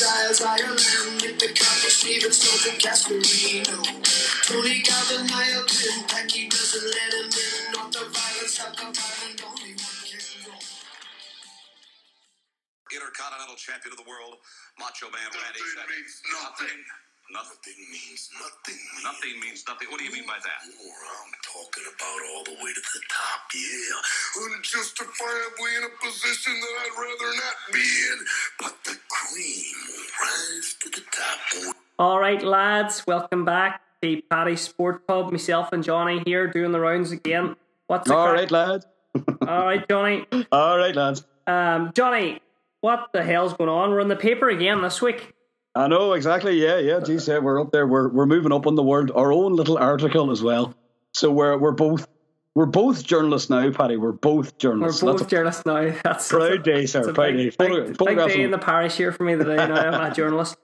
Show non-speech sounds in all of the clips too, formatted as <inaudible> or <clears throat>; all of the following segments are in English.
dry as Ireland. Nick the Copper, Steven Stoker, Cascarino. Tony Galvin, Pin, Becky doesn't let him in. Not the violence, not the violent, only one can go. Intercontinental champion of the world, Macho Man Randy Nothing Savage. means nothing. Nothing. Nothing means nothing. man. Nothing means nothing. What do you mean by that? More, I'm talking about all the way to the top, yeah. Unjustifiably in a position that I'd rather not be in. But the cream will rise to the top. All right, lads, welcome back. The Paddy Sport Pub. Myself and Johnny here doing the rounds again. What's the All crack? right, lads. <laughs> All right, Johnny. All right, lads. Um, Johnny, what the hell's going on? We're in the paper again this week. I know exactly. Yeah, yeah. Geez, yeah, we're up there. We're we're moving up on the world. Our own little article as well. So we're we're both we're both journalists now, Paddy. We're both journalists. We're both That's journalists now. <laughs> That's proud day, sir. Proud big, day. big, big day in the parish here for me today. Now I'm a <laughs> journalist.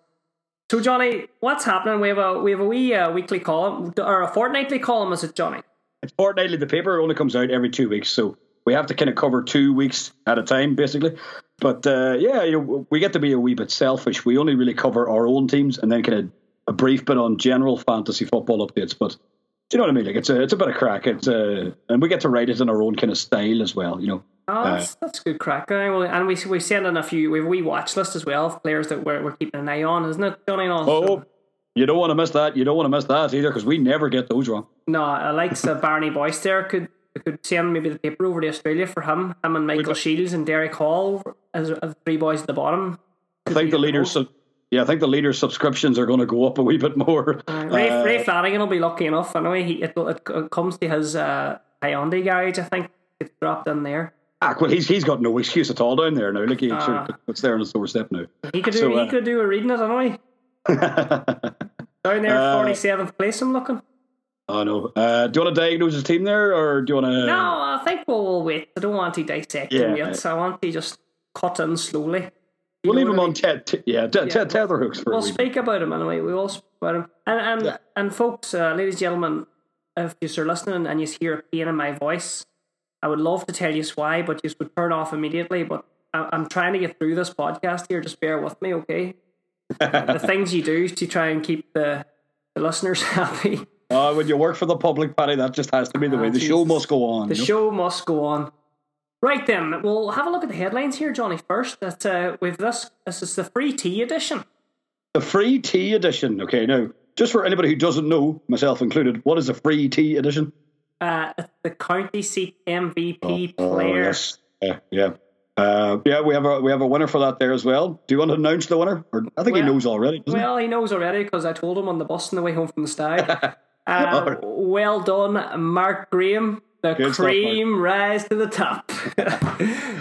So Johnny, what's happening? We have a we have a wee uh, weekly column or a fortnightly column, is it, Johnny? It's fortnightly. The paper only comes out every two weeks, so we have to kind of cover two weeks at a time, basically. But uh, yeah, you know, we get to be a wee bit selfish. We only really cover our own teams, and then kind of a brief bit on general fantasy football updates. But do you know what I mean? Like it's a it's a bit of crack. It's uh, and we get to write it in our own kind of style as well. You know. Oh, that's, that's good crack. And we we send in a few. We have a wee watch list as well of players that we're, we're keeping an eye on, isn't it, Johnny? Oh, you don't want to miss that. You don't want to miss that either because we never get those wrong. No, I like uh, Barney Boyce there. Could could send maybe the paper over to Australia for him. Him and Michael got- Shields and Derek Hall as, as three boys at the bottom. I think the leaders. sub- Yeah, I think the leaders' subscriptions are going to go up a wee bit more. Ray, Uh, Ray Flanagan will be lucky enough. Anyway, he it, it, comes to his uh, Hyundai garage. I think it's dropped in there. ah, well, he's he's got no excuse at all down there now. Look, he, Ah. sure, it's there on his doorstep now. He could do So, he uh, could do a reading it. Anyway, <laughs> down there, Uh, forty seventh place. I'm looking. I know. Uh, do you want to diagnose his team there, or do you want to? No, I think we'll, wait. I don't want to dissect him yet. So I want to just cut in slowly. You We'll leave him I on mean? te- t- yeah, te- Yeah. tether hooks for We'll speak about him anyway. We will speak about him. And and Yeah. and folks, uh, ladies and gentlemen, if you're listening and you hear a pain in my voice, I would love to tell you why, but you would turn off immediately. But I- I'm trying to get through this podcast here. Just bear with me, okay? <laughs> the things you do to try and keep the, the listeners <laughs> happy. Uh, when you work for the public, Paddy, that just has to be the Ah, way. The show must go on. The you know? show must go on. Right then, we'll have a look at the headlines here, Johnny. First, that uh, with this, this is the free tea edition. The free tea edition. Okay, now just for anybody who doesn't know, myself included, what is a free tea edition? Uh, the county seat MVP Oh, player. yes. Yeah, yeah. Uh, yeah, we have a we have a winner for that there as well. Do you want to announce the winner? Or I think Well- he knows already. Well, he knows already because I told him on the bus on the way home from the stag. <laughs> Uh, well done, Mark Graham. The Good stuff, cream rise to the top. <laughs>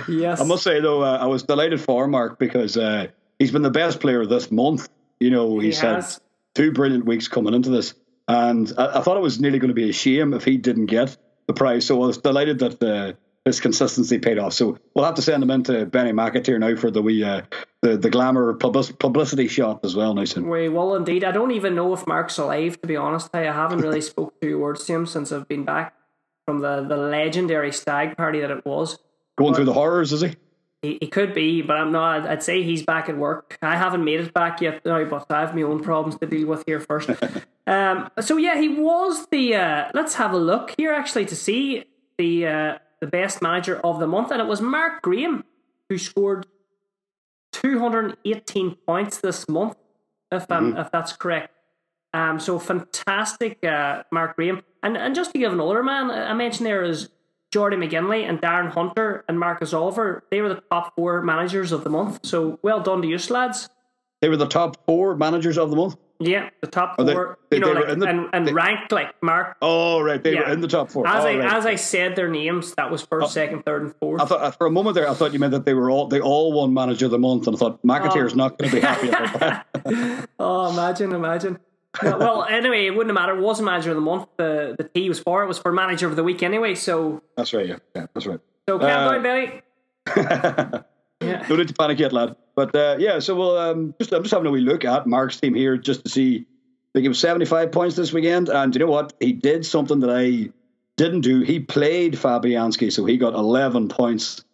yes. I must say though, uh, I was delighted for Mark because uh, he's been the best player this month. You know, He he's had two brilliant weeks coming into this, and I, I thought it was nearly going to be a shame if he didn't get the prize. So I was delighted that uh, his consistency paid off. So we'll have to send him into Benny McAteer now for the wee uh, the the glamour public, publicity shot as well. Now soon. We will indeed. I don't even know if Mark's alive, to be honest. I haven't really <laughs> spoke two words to him since I've been back from the, the legendary stag party that it was. Going through the horrors, is he? He, he could be, but I'm not. I'd, I'd say he's back at work. I haven't made it back yet, now, but I have my own problems to deal with here first. <laughs> um, so yeah, he was the. Uh, let's have a look here actually to see the uh, the best manager of the month, and it was Mark Graham who scored 218 points this month, if um, if that's correct. Um, so fantastic, uh, Mark Graham, and and just to give another man, I mentioned there is Jordy McGinley and Darren Hunter and Marcus Oliver. They were the top four managers of the month. So well done to you, lads. They were the top four managers of the month. Yeah, the top Oh, they- four. they- you know, like, the- and, and they- ranked like Mark. Oh right, they yeah. were in the top four. As Oh, I right. as I said their names, that was first, second, third, and fourth. I thought uh, for a moment there, I thought you meant that they were all they all won manager of the month, and I thought McAteer's not going to be happy about that. <laughs> <laughs> Oh, imagine, imagine. No, well, <laughs> anyway, it wouldn't have mattered. It wasn't manager of the month. The the T was for it was for manager of the week anyway. So That's right. Yeah, yeah that's right. so calm Uh, down, Benny. Yeah. No need to panic yet, lad. But uh, yeah, so we'll um, just I'm just having a wee look at Mark's team here just to see. I think it was 75 points this weekend, and you know what? He did something that I didn't do. He played Fabianski, so he got 11 points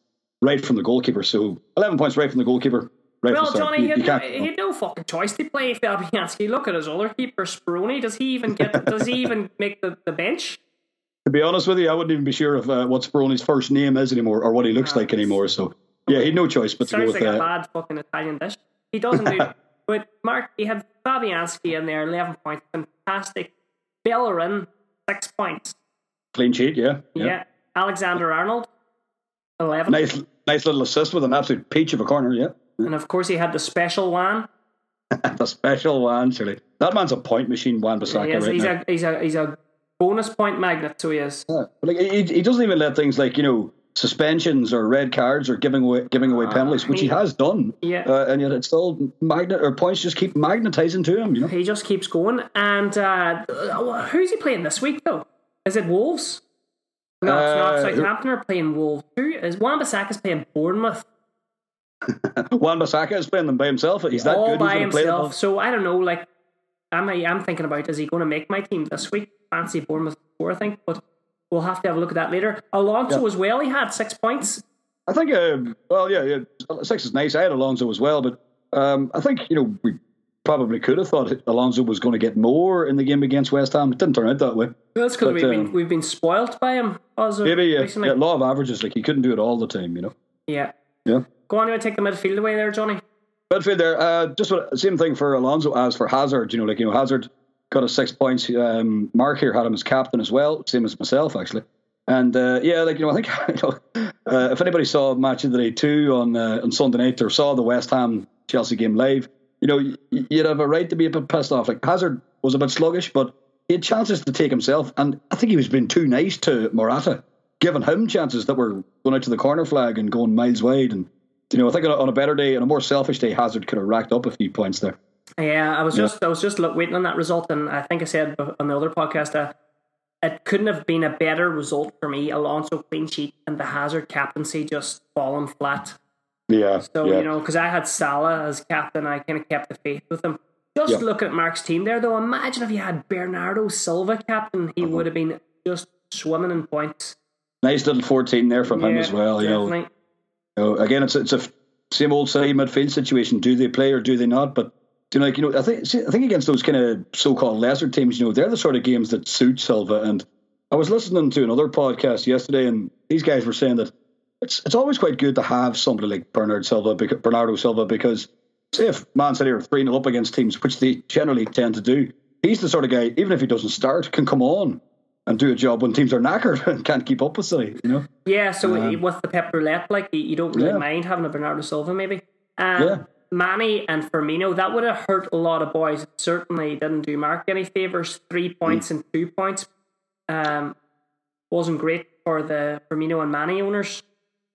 right from the goalkeeper. So 11 points right from the goalkeeper. right Well, from the start. Johnny, he had, no, he had no fucking choice to play Fabianski. Look at his other keeper, Speroni. Does he even get? does he even make the, the bench? To be honest with you, I wouldn't even be sure of uh, what Speroni's first name is anymore or what he looks like anymore. So yeah, he had no choice but to go Sounds with like a uh, bad fucking Italian dish. He doesn't do. <laughs> but Mark, he had Fabianski in there, eleven points, fantastic. Bellerin, six points. clean sheet. Yeah, Yeah. Alexander Arnold, eleven. Nice, nice little assist with an absolute peach of a corner. Yeah, And of course, he had the special one. <laughs> the special one. Surely that man's a point machine. Wan Bissaka He is, right he's now. a he's a he's a bonus point magnet. So he is. Yeah. But like he, he doesn't even let things like you know suspensions or red cards or giving away giving away penalties, which he he- has done. Yeah. uh, and yet it's still magnet or points just keep magnetizing to him. You know, He just keeps going. And uh, who's he playing this week though? Is it Wolves? No, it's not. Uh, Southampton are playing Wolves. Who is Wan Bissaka's playing Bournemouth <laughs> Wan Bissaka is playing them by himself. He's that all good. by He's gonna play himself. So I don't know. Like, I'm I'm thinking about is he going to make my team this week? Fancy Bournemouth four, I think, but we'll have to have a look at that later. Alonso Yeah. as well. He had six points. I think, uh, well, yeah, yeah, six is nice. I had Alonso as well, but um, I think you know we probably could have thought Alonso was going to get more in the game against West Ham. It didn't turn out that way. That's because we've been um, we've been spoilt by him. As of Maybe yeah, recently. yeah, law of averages. Like he couldn't do it all the time, you know. yeah. Yeah. Go on, you want to take the midfield away there, Johnny? Midfield there, uh, just what, same thing for Alonso as for Hazard. You know, like you know, Hazard got his six points. Um, Mark here had him as captain as well, same as myself actually. And uh, yeah, like you know, I think <laughs> you know, uh, if anybody saw Match of the Day two on uh, on Sunday night or saw the West Ham Chelsea game live, you know, you'd have a right to be a bit pissed off. Like Hazard was a bit sluggish, but he had chances to take himself, and I think he was being too nice to Morata, giving him chances that were going out to the corner flag and going miles wide. And you know, I think on a, on a better day, on a more selfish day, Hazard could have racked up a few points there. Yeah, I was Yeah. just I was just look, waiting on that result, and I think I said on the other podcast that it couldn't have been a better result for me. Alonso clean sheet and the Hazard captaincy just falling flat. Yeah, So yeah. you know, because I had Salah as captain, I kind of kept the faith with him. Just Yeah. looking at Mark's team there, though, imagine if you had Bernardo Silva captain, he mm-hmm. would have been just swimming in points. nice little fourteen there from him as well. You know. You know, again, it's it's a same old same midfield situation. Do they play or do they not? But you know, like you know, I think see, I think against those kind of so-called lesser teams, you know, they're the sort of games that suit Silva. And I was listening to another podcast yesterday, and these guys were saying that it's it's always quite good to have somebody like Bernard Silva, Bernardo Silva, because say if Man City are three 0 up against teams, which they generally tend to do, he's the sort of guy, even if he doesn't start, can come on and do a job when teams are knackered <laughs> and can't keep up with City. You know. Yeah, so with the pep roulette, like you, you don't really Yeah. mind having a Bernardo Silva, maybe. Um, Yeah. Mane and Firmino, that would have hurt a lot of boys. It certainly didn't do Mark any favors. Three points and two points um, wasn't great for the Firmino and Mane owners.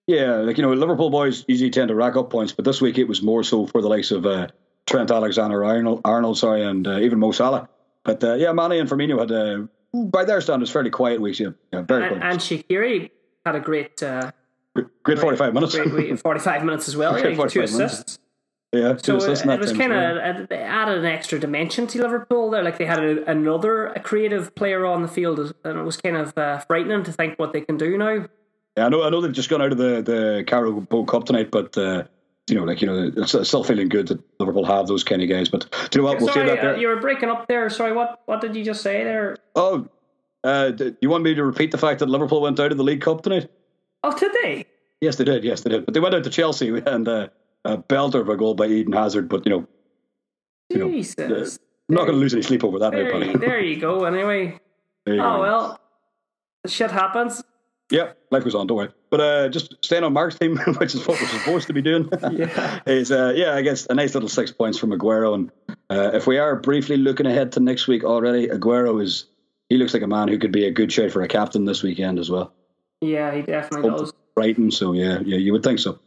Yeah, like you know, Liverpool boys usually tend to rack up points, but this week it was more so for the likes of uh, Trent Alexander-Arnold, Arnold, sorry, and uh, even Mo Salah. But uh, yeah, Mane and Firmino had, uh, by their standards, fairly quiet weeks. Yeah, yeah very And, quiet. and Shaqiri had a great, uh, Great forty-five minutes. great week, 45 minutes as well. <laughs> Yeah, Great he got two 45 minutes. Yeah, So assists it, it was kind of they added an extra dimension to Liverpool there. Like they had a, another creative player on the field, and it was kind of uh, frightening to think what they can do now. Yeah, I know. I know they've just gone out of the the Carabao Cup tonight, but uh, you know, like you know, it's, it's still feeling good that Liverpool have those kind of guys. But do you know what? We'll Sorry, say that uh, there. you were breaking up there. Sorry, what what did you just say there? oh, uh, do you want me to repeat the fact that Liverpool went out of the League Cup tonight? Oh, today. Yes, they did. Yes, they did. But they went out to Chelsea <laughs> and uh, a belter of a goal by Eden Hazard. But you know, You know, Jesus. I'm not going to lose any sleep over that. now, there, buddy. you, there you go. Anyway. There you Oh go. well. Shit happens. Yeah, life goes on. Don't worry. But uh, just staying on Mark's team, <laughs> which is what we're supposed to be doing, <laughs> Yeah. <laughs> is uh, yeah, I guess a nice little six points from Aguero. And uh, if we are briefly looking ahead to next week already, Aguero is he looks like a man who could be a good shout for a captain this weekend as well. Yeah, he definitely does. Brighton, so yeah, yeah, you would think so.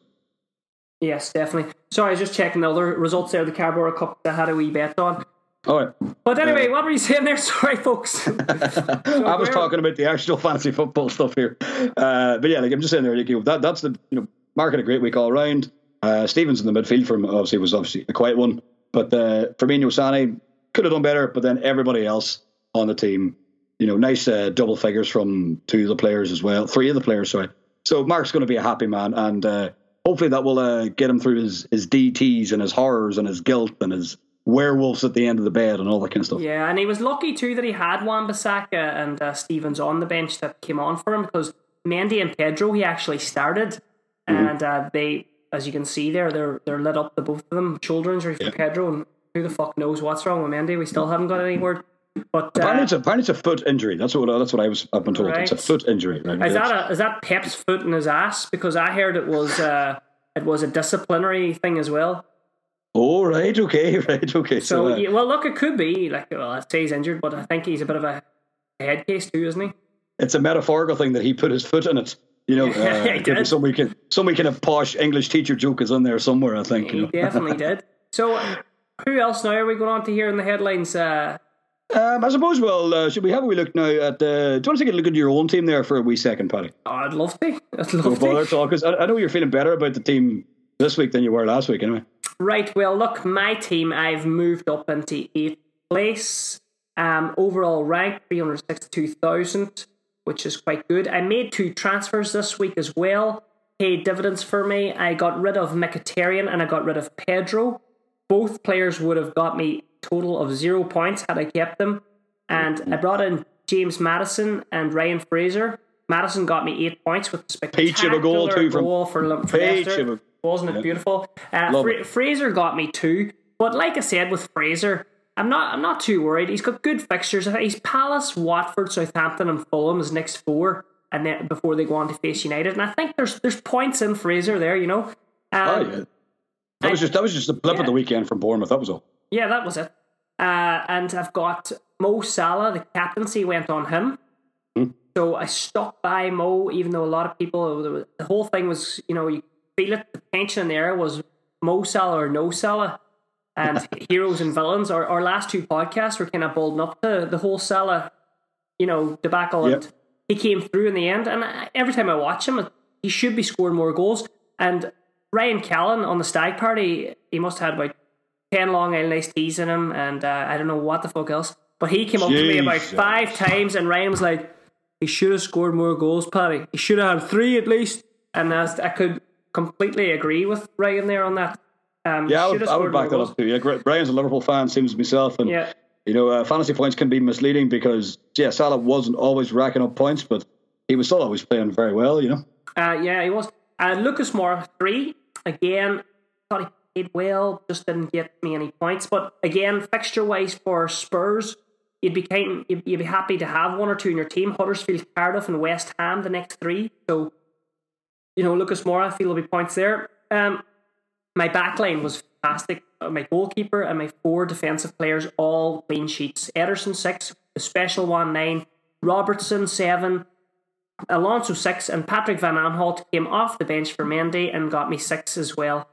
Yes, definitely. Sorry, I was just checking the other results there. Of the Carabao Cup that I had a wee bet on. All right, But anyway, what were you saying there? <laughs> Sorry, folks. <laughs> I was talking about the actual fantasy football stuff here, uh, but yeah, like I'm just saying there, like, you know, that that's the you know, Mark had a great week all round. Uh, Stephens in the midfield for him obviously was obviously a quiet one, but uh, Firmino, Sane could have done better. But then everybody else on the team, you know, nice uh, double figures from two of the players as well, three of the players, sorry. So Mark's going to be a happy man, and uh, hopefully that will uh, get him through his his DTS and his horrors and his guilt and his werewolves at the end of the bed and all that kind of stuff. Yeah, and he was lucky too that he had Wan Bissaka and uh, Stephens on the bench that came on for him because Mendy and Pedro he actually started, Mm-hmm. and uh, they, as you can see there, they're they're lit up the both of them. Injury for Yeah. Pedro, and who the fuck knows what's wrong with Mendy? We still haven't got any word. But Apparently, uh, it's a, apparently it's a foot injury. That's what that's what I was. I've been told. It's a foot injury. Right? is that a, is that Pep's foot in his ass? Because I heard it was uh, it was a disciplinary thing as well. oh right, okay, <laughs> right, okay. So So, uh, yeah, well, look, it could be like well, I say he's injured, but I think he's a bit of a head case too, isn't he? it's a metaphorical thing that he put his foot in it. You know, <laughs> uh, he could be did. some weekend some weekend of posh English teacher joke is in there somewhere. I think. You He know. definitely <laughs> did. So, who else now are we going on to hear in the headlines? Uh, Um, I suppose. Well, uh, should we have a wee look now at? Uh, do you want to take a look at your own team there for a wee second, Paddy? oh, I'd love to. I'd love bother to. because I, I know you're feeling better about the team this week than you were last week. Anyway. Right. Well, look, my team. I've moved up into eighth place. Um, overall rank three hundred sixty-two thousand, which is quite good. I made two transfers this week as well. Paid dividends for me. I got rid of Mkhitaryan and I got rid of Pedro. Both players would have got me total of zero points had I kept them. And I brought in James Maddison and Ryan Fraser. Maddison got me eight points with a spectacular Peach of a goal too from- goal for, Lim- for Peach Leicester. of a- Wasn't it Yeah. beautiful? Uh, Fra- it. Fraser got me two, but like I said with Fraser, I'm not I'm not too worried. He's got good fixtures. I think He's Palace, Watford, Southampton, and Fulham his next four, and then before they go on to face United. And I think there's there's points in Fraser there. You know. Um, Oh yeah. That was just that was just a blip Yeah. of the weekend from Bournemouth. That was all. Yeah, that was it. Uh, and I've got Mo Salah. The captaincy went on him. So I stuck by Mo, even though a lot of people, the whole thing was, you know, you feel it. The tension in the air was Mo Salah or no Salah, and <laughs> heroes and villains. Our, our last two podcasts were kind of building up to the whole Salah, you know, debacle, Yep. and he came through in the end. And I, every time I watch him, he should be scoring more goals. And Ryan Callan on the stag party, he must have had about 10 Long Island iced teas in him, and uh, I don't know what the fuck else. But he came up to me about five times, and Ryan was like, he should have scored more goals, Paddy. He should have had three at least. And as I could completely agree with Ryan there on that. Um, Yeah, I would, I would back that goals. up too. Yeah, Ryan's a Liverpool fan, seems to myself, and Yeah. you know, uh, fantasy points can be misleading because yeah, Salah wasn't always racking up points, but he was still always playing very well. You know. Uh, yeah, he was. Uh, Lucas Moura, three. Again, thought he played well, just didn't get me any points. But again, fixture wise for Spurs, you'd be kind, you'd, be happy to have one or two in your team. Huddersfield, Cardiff, and West Ham, the next three. So, you know, Lucas Moura, I feel there'll be points there. Um, my backline was fantastic. Uh, My goalkeeper and my four defensive players all clean sheets. Ederson six, the special one nine, Robertson seven, Alonso six, and Patrick Van Aanholt came off the bench for Mendy and got me six as well.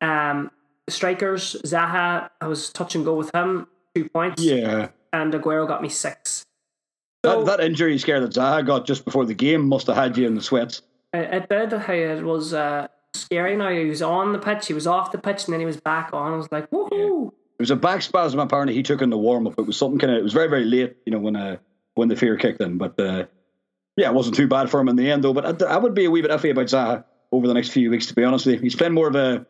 Um, strikers Zaha, I was touch and go with him, two points, Yeah. and Aguero got me six. So That, that injury scare that Zaha got just before the game must have had you in the sweats. it, it did. It was uh, scary. Now he was on the pitch, he was off the pitch, and then he was back on. I was like, woohoo! It was a back spasm apparently he took in the warm up. It was something kind of. It was very very late, you know, when uh, when the fear kicked in. But uh, yeah, it wasn't too bad for him in the end though. But I, I would be a wee bit iffy about Zaha over the next few weeks, to be honest with you. He's playing more of a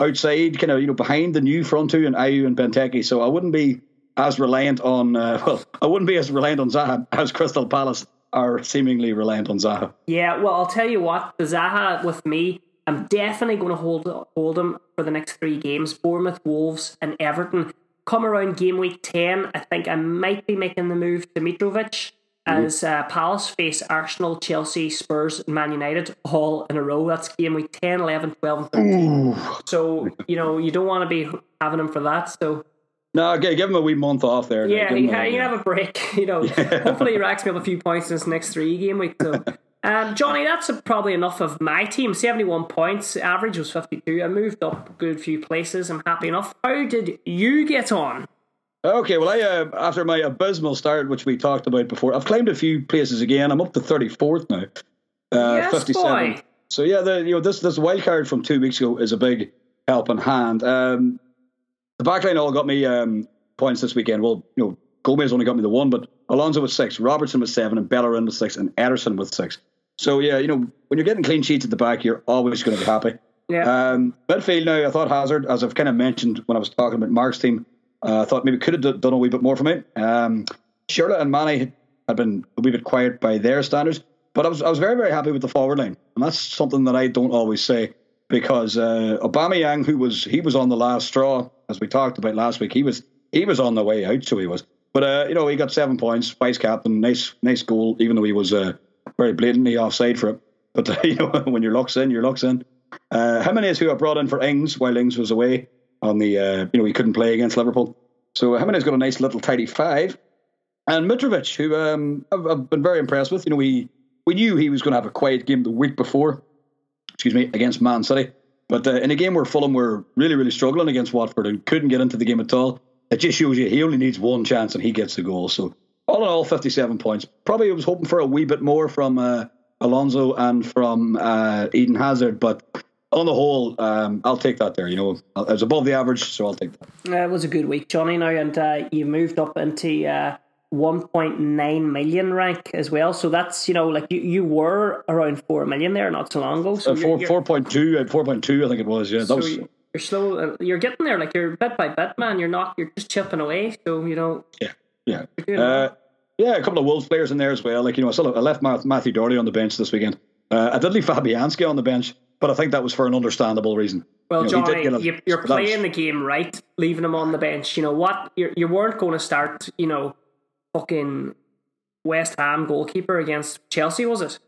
outside, kind of you know, behind the new front two and Ayew and Benteke. So I wouldn't be as reliant on. Uh, <laughs> well, I wouldn't be as reliant on Zaha <laughs> as Crystal Palace are seemingly reliant on Zaha. Yeah, well, I'll tell you what, the Zaha with me, I'm definitely going to hold hold him for the next three games: Bournemouth, Wolves, and Everton. Come around game week ten, I think I might be making the move to Mitrovic as uh, Palace face Arsenal, Chelsea, Spurs, and Man United all in a row. That's game week 10, 11, 12, and 13. So, you know, you don't want to be having him for that. So, No, okay, give him a wee month off there. yeah, you, a- ha- you have a break. <laughs> You know, hopefully he racks me up a few points in this next three game week. So, <laughs> um, Johnny, that's probably enough of my team. Seventy-one points, average was fifty-two. I moved up a good few places. I'm happy enough. How did you get on? Okay, well, I uh, after my abysmal start, which we talked about before, I've climbed a few places again. I'm up to 34th now, uh, Yes, 57. boy. So yeah, the you know this this wild card from two weeks ago is a big helping hand. Um, the backline all got me um, points this weekend. Well, you know, Gomez only got me the one, but Alonso with six, Robertson with seven, and Bellerin with six, and Ederson with six. So yeah, you know, when you're getting clean sheets at the back, you're always going to be happy. Yeah. Um, midfield now, I thought Hazard, as I've kind of mentioned when I was talking about Mark's team, I thought maybe could have done a wee bit more for me. Um, Schürrle and Mane had been a wee bit quiet by their standards, but I was I was very very happy with the forward line, and that's something that I don't always say because uh, Aubameyang, who was he was on the last straw as we talked about last week, he was he was on the way out, so he was. But uh, you know, he got seven points, vice captain, nice nice goal, even though he was uh, very blatantly offside for it. But uh, <laughs> you know, when your luck's in, your luck's in. Uh, Jimenez, who I brought in for Ings while Ings was away on the, uh, you know, he couldn't play against Liverpool. So Jimenez got a nice little tidy five. And Mitrovic, who um, I've, I've been very impressed with. You know, we we knew he was going to have a quiet game the week before, excuse me, against Man City. But uh, in a game where Fulham were really, really struggling against Watford and couldn't get into the game at all, it just shows you he only needs one chance and he gets the goal. So all in all, 57 points. Probably was hoping for a wee bit more from uh, Alonso and from uh, Eden Hazard, but on the whole, um, I'll take that there. You know, it was above the average, so I'll take that. Uh, it was a good week, Johnny. Now, and uh, you moved up into uh, 1.9 million rank as well. So that's you know, like you, you were around four million there not so long ago. So Uh, four you're- four point two, uh, four point two, I think it was. Yeah, that so was. you- you're slow. uh, You're getting there. Like you're bit by bit, man. You're not. You're just chipping away. So you know. Yeah, yeah. Uh, yeah, a couple of Wolves players in there as well. Like you know, I, still, I left Matthew Doherty on the bench this weekend. Uh, I did leave Fabianski on the bench, but I think that was for an understandable reason. Well, you know, Johnny, you, was- playing the game right, leaving him on the bench. You know what? You're, you weren't going to start. You know, fucking West Ham goalkeeper against Chelsea, was it?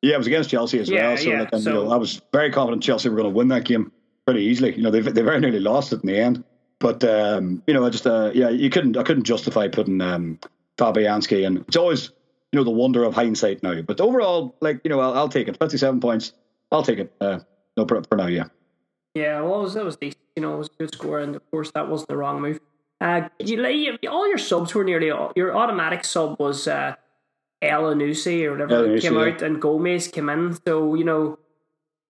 Yeah, it was against Chelsea as Yeah, well. So, yeah, like, and, so- you know, I was very confident Chelsea were going to win that game pretty easily. You know, they they very nearly lost it in the end. But um, you know, I just uh, yeah, you couldn't I couldn't justify putting um, Fabianski, and it's always you know the wonder of hindsight now. But overall, like you know, I'll, I'll take it. Fifty seven points, I'll take it. Uh, no for, for now, yeah. Yeah, well, it was, that was decent. You know, it was a good score, and of course, that wasn't the wrong move. Uh, you, you, all your subs were nearly all, your automatic sub was uh, El Anusi or whatever Anusi, came yeah. out, and Gomez came in. So you know,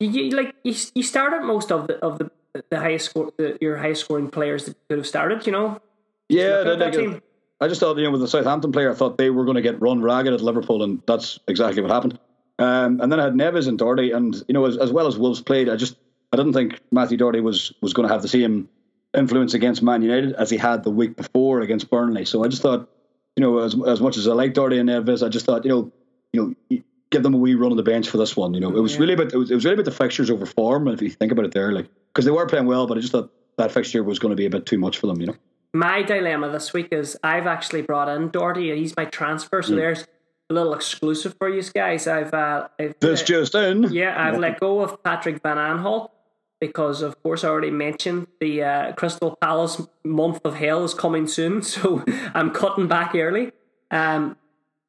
you, you like you, you started most of the of the the highest score the, your highest scoring players that could have started. You know, Yeah, that team. I just thought, you know, with the Southampton player, I thought they were going to get run ragged at Liverpool, and that's exactly what happened. Um, and then I had Neves and Doherty, and you know, as, as well as Wolves played, I just I didn't think Matthew Doherty was was going to have the same influence against Man United as he had the week before against Burnley. So I just thought, you know, as as much as I like Doherty and Neves, I just thought, you know, you know, give them a wee run on the bench for this one. You know, it was really about it was, it was really about the fixtures over form. If you think about it, there, like because they were playing well, but I just thought that fixture was going to be a bit too much for them. You know. My dilemma this week is I've actually brought in Doherty. He's my transfer, so there's a little exclusive for you guys. I've, uh, I've This uh, just in. yeah, I've let go of Patrick Van Aanholt because, of course, I already mentioned the uh, Crystal Palace month of hell is coming soon, <laughs> so I'm cutting back early. Um,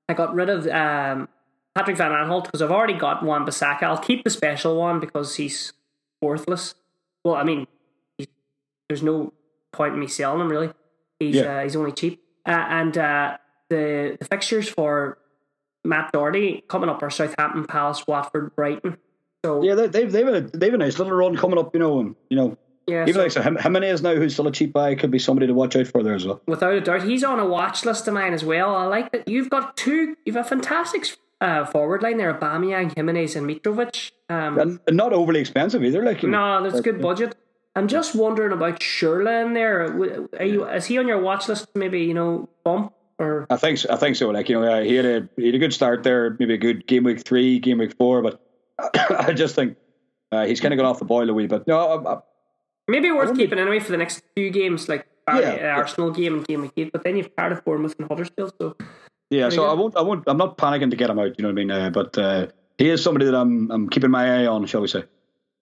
I got rid of um, Patrick Van Aanholt because I've already got Wan Bissaka. I'll keep the special one because he's worthless. Well, I mean, there's no point in me selling him really. He's Yeah. uh, he's only cheap, uh, and uh, the the fixtures for Matt Doherty coming up are Southampton, Palace, Watford, Brighton. So Yeah, they, they've they've a, they've a nice little run coming up, you know, and you know, yeah, even so like so Jim- Jimenez now, who's still a cheap buy, could be somebody to watch out for there as well. without a doubt, he's on a watch list of mine as well. I like that you've got two. You've a fantastic uh, forward line there: Aubameyang, Jimenez, and Mitrovic. Um, And, not overly expensive either. Like know. no, that's a good budget. I'm just wondering about Schürrle in there. Are you? Is he on your watch list? Maybe you know bump or I think so, I think so. Like you know, he had a he had a good start there, maybe a good game week three, game week four, but <coughs> I just think uh, he's kind of got off the boil a wee bit. No, I, I, maybe worth be- keeping anyway for the next two games, like uh, Yeah, yeah. Arsenal game and game week eight. But then you've Cardiff, Bournemouth, and Huddersfield. So yeah. So I won't, I won't, I'm not panicking to get him out. You know what I mean? Uh, but uh, he is somebody that I'm I'm keeping my eye on, shall we say?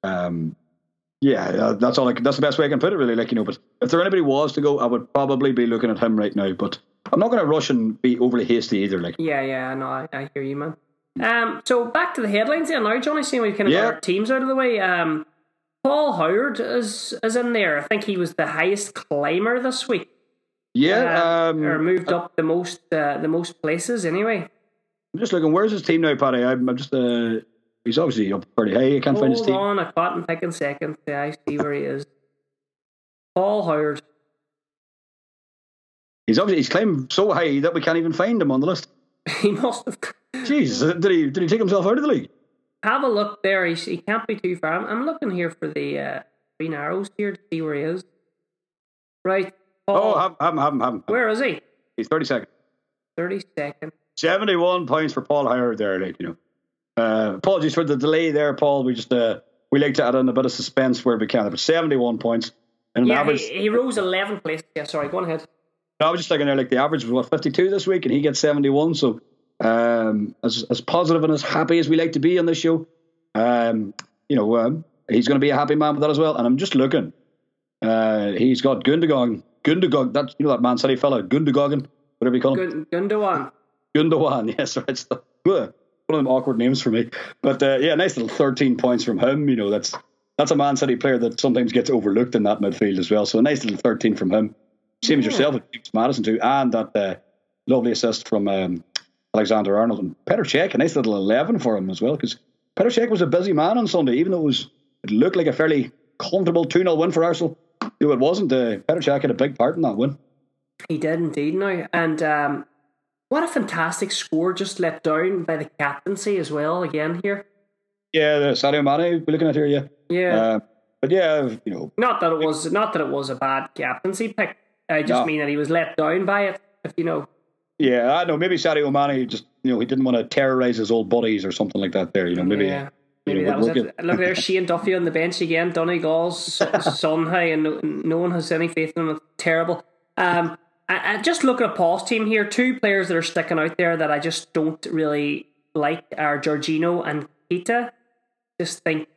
Um, yeah, uh, that's all. I that's the best way I can put it, really. Like you know, but if there anybody was to go, I would probably be looking at him right now. But I'm not going to rush and be overly hasty either. Like. Yeah, yeah, no, I, I hear you, man. Um, so back to the headlines then. Now, Johnny, seeing we kind of Yeah. got our teams out of the way. Um, Paul Howard is is in there. I think he was the highest climber this week, Yeah, uh, um, or moved up the most uh, the most places anyway. I'm just looking. Where's his team now, Paddy? I'm, I'm just. Uh, he's obviously up pretty high. I can't find his team. Hold on, I caught him picking second. Yeah, I see where he is. Paul Howard. He's obviously he's climbed so high that we can't even find him on the list. <laughs> He must have. Jeez, did he did he take himself out of the league? have a look there. He, he can't be too far. I'm, I'm looking here for the uh, green arrows here to see where he is. Right. Paul, Oh, Paul, have, have, have, have, where is he? He's 30 seconds. 30 seconds. 71 points for Paul Howard there, like, you know. Uh, apologies for the delay there, Paul. We just, uh, we like to add in a bit of suspense where we can. But 71 points. And an Yeah, average, he, he rose 11 places. Yeah, sorry, go on ahead. I was just looking there, like the average was what, 52 this week, and he gets 71. So, um, as, as positive and as happy as we like to be on this show, um, you know, um, he's going to be a happy man with that as well. And I'm just looking. Uh, he's got Gundogan, Gundogan, that, you know, that Man City fellow, Gundogan, whatever you call him. Gundogan. Gundogan, <laughs> yes, right. The, one of them awkward names for me. But uh, yeah, nice little 13 points from him. You know, that's that's a Man City player that sometimes gets overlooked in that midfield as well. So a nice little 13 from him. Same as yourself, with James Maddison too, and that uh, lovely assist from um, Alexander Arnold and Petr Cech. A nice little 11 for him as well, because Petr Cech was a busy man on Sunday, even though it was it looked like a fairly comfortable 2 0 win for Arsenal. You know, it wasn't. Uh, Petr Cech had a big part in that win. He did indeed now. And um, what a fantastic score just let down by the captaincy as well again here. Yeah, the Sadio Mane we're looking at here, yeah. Yeah. Uh, but yeah, you know, not that it was not that it was a bad captaincy pick. I just No. mean that he was let down by it, if you know. Yeah, I know. Maybe Sadio Mane just you know he didn't want to terrorize his old buddies or something like that. There, you know, maybe. yeah. you Maybe know, that was it. Look, there's <laughs> Shane Duffy on the bench again. Donegal's son, hey, and no, no one has any faith in him. It's terrible. Um, I, I just look at a Paul's team here. Two players that are sticking out there that I just don't really like are Jorginho and Keita. Just think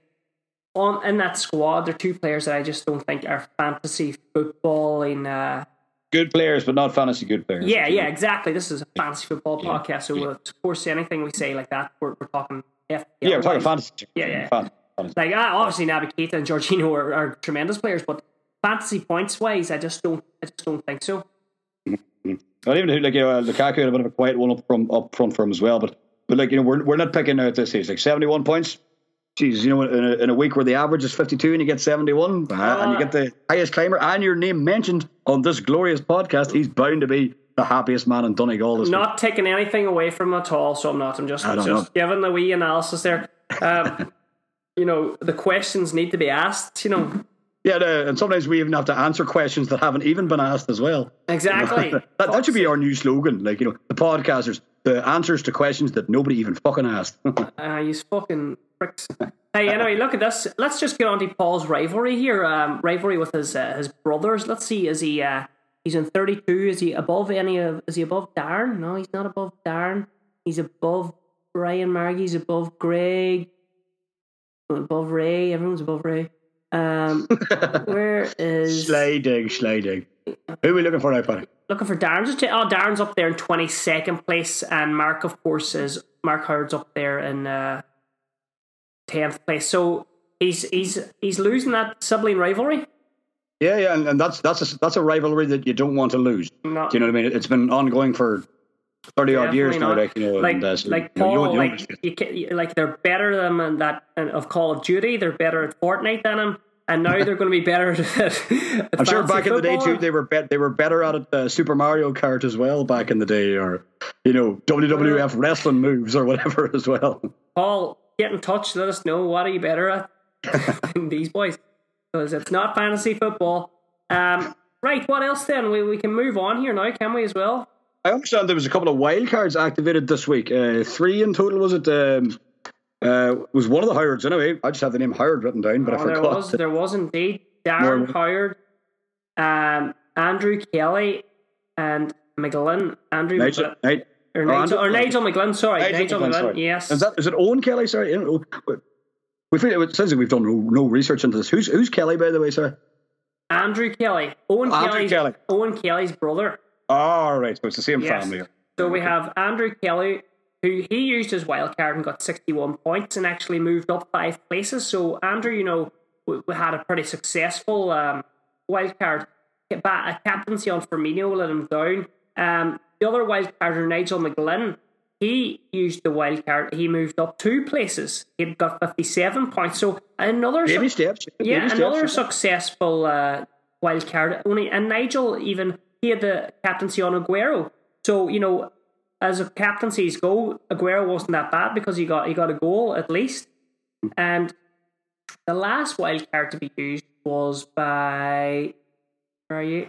on in that squad, there are two players that I just don't think are fantasy footballing. Uh, good players, but not fantasy good players. yeah, yeah, exactly. This is a fantasy football podcast, so we'll, of course, anything we say like that, we're, we're talking. F- Yeah, we're talking fantasy. Yeah, yeah. Fantasy. like ah, obviously Naby Keita and Jorginho are, are tremendous players, but fantasy points wise, I just don't, I just don't think so. Not even like you know, Lukaku had a bit of a quiet one up from up front for him as well. But but like you know, we're we're not picking out this stage like seventy one points. Jeez, you know, in a, in a week where the average is fifty two and you get seventy one, uh, and you get the highest climber and your name mentioned on this glorious podcast, he's bound to be the happiest man in Donegal this week. Not taking anything away from him at all, so I'm not. I'm just just giving the wee analysis there. Um, <laughs> you know, the questions need to be asked. You know, Yeah, and sometimes we even have to answer questions that haven't even been asked as well. exactly. <laughs> that, that should be our new slogan. Like, you know, the podcasters, the answers to questions that nobody even fucking asked. Uh, <laughs> you fucking pricks. hey, anyway, look at this. Let's just get on to Paul's rivalry here. Um, rivalry with his uh, his brothers. Let's see. Is he? Uh, he's in thirty two. Is he above any of? Is he above Darren? No, he's not above Darren. He's above Brian Margie. He's above Greg. Above Ray. Everyone's above Ray. Um, <laughs> where is sliding, sliding. Who are we looking for now, Paddy? Looking for Darren? Just oh, Darren's up there in twenty second place, and Mark, of course, is Mark Howard's up there in uh, tenth place. So he's he's he's losing that sibling rivalry. Yeah, yeah, and, and that's that's a, that's a rivalry that you don't want to lose. Not- Do you know what I mean? It's been ongoing for thirty odd years now. Like you know, like, and, uh, so, like you know, you Paul, don't- you don't like you can, like they're better than that and of Call of Duty. They're better at Fortnite than him, and now they're going to be better at. <laughs> at I'm sure back in the day too, they were bet they were better at it, uh, Super Mario Kart as well back in the day, or you know WWF wrestling moves or whatever <laughs> as well. Paul, get in touch. Let us know what are you better at <laughs> than these boys because it's not fantasy football. Um, right. What else then? We we can move on here now, can we as well? I understand there was a couple of wild cards activated this week. Uh, three in total, was it? Um, uh, was one of the Howards anyway. I just have the name Howard written down, but I Oh, there forgot. was there was indeed Darren Howard, um, Andrew Kelly, and McGlynn. Andrew Nigel, McGlynn. Or, Oh, Nigel, or Andrew- Nigel McGlynn, sorry. Nigel Nigel, McGlynn, McGlynn, sorry. yes. Is that is it Owen Kelly? Sorry, we feel it sounds like we've done no, no research into this. Who's who's Kelly by the way? sir? Andrew Kelly. Owen Andrew Kelly's, Kelly. Owen Kelly's brother. All right, so it's the same Yes. family. So we have Andrew Kelly, who he used his wild card and got 61 points and actually moved up five places. So Andrew, you know, we, we had a pretty successful um, wild card. Back a captaincy on Firmino let him down. Um, the other wild carder, Nigel McGlynn, he used the wild card. He moved up two places. He got 57 points. So another Baby suc- steps. yeah, baby another steps. successful uh, wild card. Only and Nigel even he had the captaincy on Aguero. So you know, as a captaincies go, Aguero wasn't that bad because he got he got a goal at least. And the last wild card to be used was by where are you?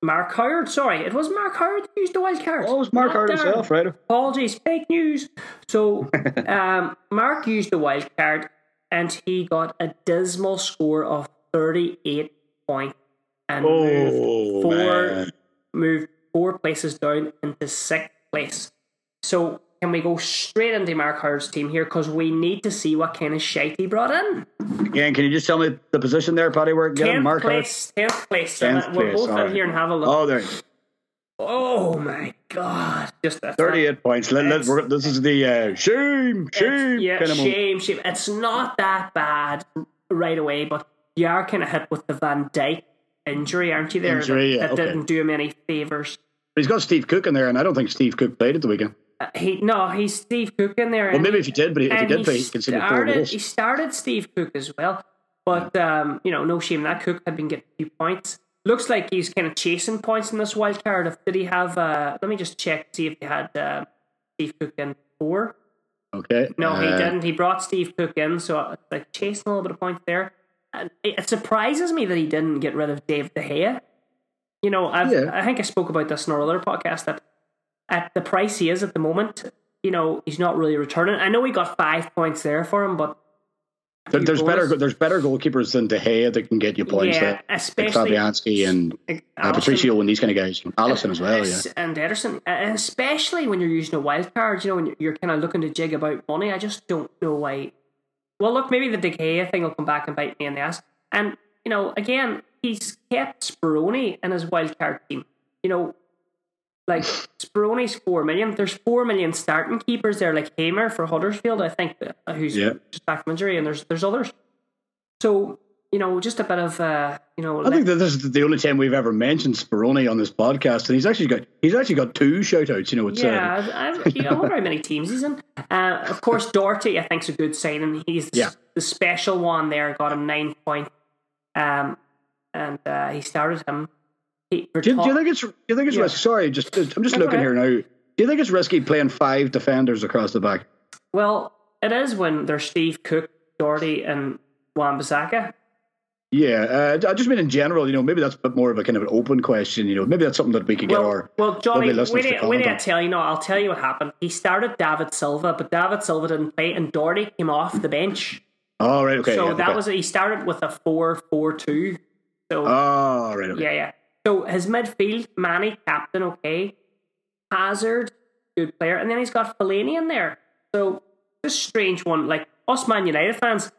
Mark Howard. Sorry, it was Mark Howard who used the wild card. Oh, it was Mark Howard himself, right? Apologies, fake news. So, <laughs> um, Mark used the wild card, and he got a dismal score of thirty-eight points and moved Oh, four man. moved four places down into sixth place. So can we go straight into Mark Howard's team here because we need to see what kind of shite he brought in? Again, can you just tell me the position there, Paddy? Where get Mark place, tenth place. Tenth And we'll place, both in alright. here and have a look. Oh, there. Oh my god! Just 38 points. Let, let, we're, this is the uh, shame, shame yeah, kind of shame, shame. It's not that bad right away, but you are kind of hit with the Van Dijk injury, aren't you? There, Injury, that, yeah, that okay. didn't do him any favors. He's got Steve Cook in there, and I don't think Steve Cook played at the weekend. Uh, he no, he's Steve Cook in there. Well, maybe he- if he did, but if he did play, he conceded four started, goals. He started Steve Cook as well, but um, you know, no shame that Cook had been getting a few points. Looks like he's kind of chasing points in this wild card. If did he have? Uh, let me just check see if he had uh, Steve Cook in four. Okay. No, he Uh, didn't. He brought Steve Cook in, so it's like chasing a little bit of points there. And it it surprises me that he didn't get rid of Dave De Gea. You know, Yeah. I think I spoke about this in our other podcast that at the price he is at the moment, you know, he's not really returning. I know he got five points there for him, but there- there's better there's better goalkeepers than De Gea that can get you points. yeah, there. Like especially Fabianski and like uh. Patricio and these kind of guys. Alisson as well, yeah. And Ederson, and especially when you're using a wild card, you know, when you're, you're kind of looking to jig about money. I just don't know why. Well, look, maybe the De Gea thing will come back and bite me in the ass. And you know, again, he's kept Speroni in his wild card team. You know, like Speroni's four million. There's four million starting keepers there, like Hamer for Huddersfield, I think, uh, who's Yeah. just back from injury, and there's there's others. So you know, just a bit of uh, you know, I think that this is the only time we've ever mentioned Speroni on this podcast, and he's actually got he's actually got two shout outs. You know, it's Yeah, uh, I, I, I wonder how many teams he's in. Uh, of course, Doherty, I think, is a good signing. He's the, Yeah. the special one there, got him nine points. Um, and uh, he started him. He, Do you, do you think it's do you think it's Yeah. risky? Sorry, just I'm just No, looking here now. Do you think it's risky playing five defenders across the back? well, it is when there's Steve Cook, Doherty, and Wan-Bissaka. Yeah, uh, I just mean in general. You know, maybe that's a bit more of a kind of an open question. You know, maybe that's something that we could get Well, our well, Johnny, lovely listeners wait, to I on. tell you, no, I'll tell you what happened. He started David Silva, but David Silva didn't play, and Doherty came off the bench. Oh, right, okay. so yeah, that okay. was he started with a four-four-two. So Oh, right, okay. Yeah, yeah. So his midfield, Mane, captain, okay. Hazard, good player. And then he's got Fellaini in there. So this strange one. Like us Man United fans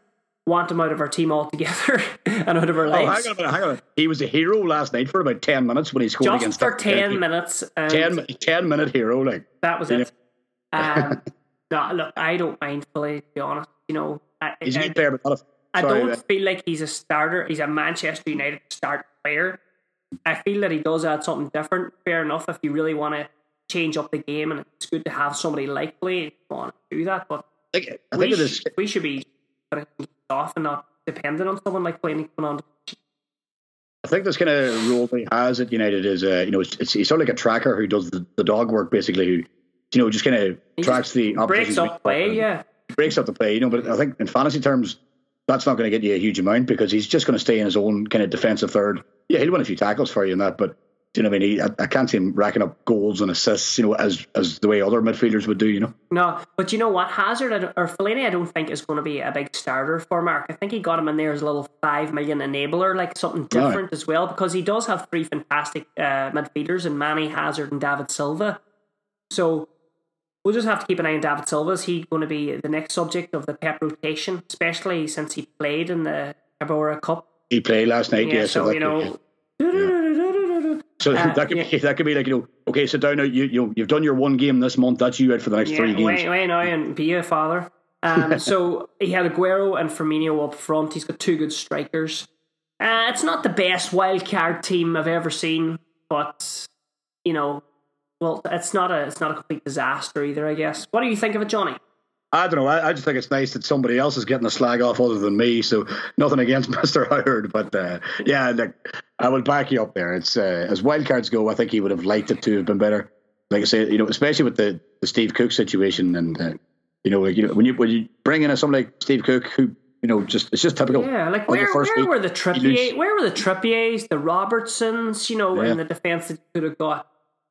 want him out of our team altogether <laughs> and out of our Oh, hang on a minute, hang on a minute. He was a hero last night for about 10 minutes when he scored Just against for that- 10 minutes. And 10, 10 minute hero. Like, that was it. Um, <laughs> no, look, I don't mind Fellaini, to be honest. You know, I, he's a I, good player, but not a. I sorry, don't uh, feel like he's a starter. He's a Manchester United start player. I feel that he does add something different. Fair enough if you really want to change up the game, and it's good to have somebody like Blade want to do that. But I think, I we, think it is. sh- we should be off and not dependent on someone like Blade coming on. I think this kind of role that he has at United is, uh, you know, it's, it's he's sort of like a tracker who does the, the dog work basically, who, you know, just kind of tracks the breaks up play. Yeah, breaks up the play, you know. But I think in fantasy terms, that's not going to get you a huge amount because he's just going to stay in his own kind of defensive third. Yeah, he'll win a few tackles for you in that, but do you know what I mean? He, I, I can't see him racking up goals and assists, you know, as as the way other midfielders would do, you know. no, but you know what? Hazard or Fellaini, I don't think is going to be a big starter for Mark. I think he got him in there as a little five million enabler, like something different as well, because he does have three fantastic uh, midfielders in Mane, Hazard, and David Silva. So we'll just have to keep an eye on David Silva. Is he going to be the next subject of the Pep rotation, especially since he played in the Carabao Cup? He played last night, Yeah, yeah. so, that you could- know. <laughs> so uh, that could yeah. be that could be like you know, okay, sit down now. You you you've done your one game this month. That's you out for the next three games. wait, wait now and be a father. Um, <laughs> so he had Aguero and Firmino up front. He's got two good strikers. Uh, it's not the best wild card team I've ever seen, but you know, well, it's not a it's not a complete disaster either. I guess. What do you think of it, Johnny? I don't know. I, I just think it's nice that somebody else is getting the slag off other than me. So nothing against <laughs> Mister Howard, but uh, yeah, look, I will back you up there. It's uh, as wild cards go. I think he would have liked it to have been better. Like I say, you know, especially with the, the Steve Cook situation, and uh, You know, like, you know, when you when you bring in a somebody like Steve Cook, who you know, just it's just typical. Yeah, like where, where week, were the. Trippier, where were the Trippiers, the Robertsons, you know, Yeah. in the defence that you could have got.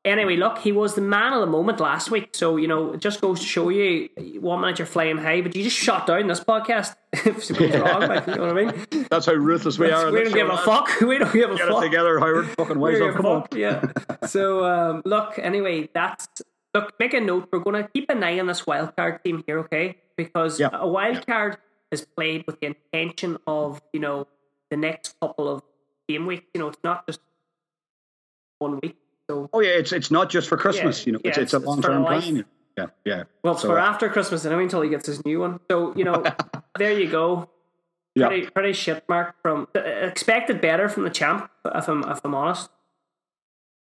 Anyway, look, he was the man of the moment last week, so you know, it just goes to show you one minute you're flying high, but you just shot down this podcast <laughs> if wrong. Like, you know what I mean? That's how ruthless we are. we don't give a fuck. <laughs> We don't give a Get it fuck. together, Howard. <laughs> Fucking wise up. Come on. Yeah. So um, look, anyway, that's look. Make a note. We're going to keep an eye on this wild card team here, okay? Because Yeah. a wild card is played with the intention of you know the next couple of game weeks. You know, it's not just one week. So Oh yeah, it's it's not just for Christmas. Yeah, you know, it's, yeah, it's a it's- it's long for term plan. Yeah, yeah. well, it's So, for after Christmas anyway until he gets his new one. So you know, <laughs> there you go. Yeah. Pretty, pretty shit mark from uh, expected better from the champ. If I'm if I'm honest.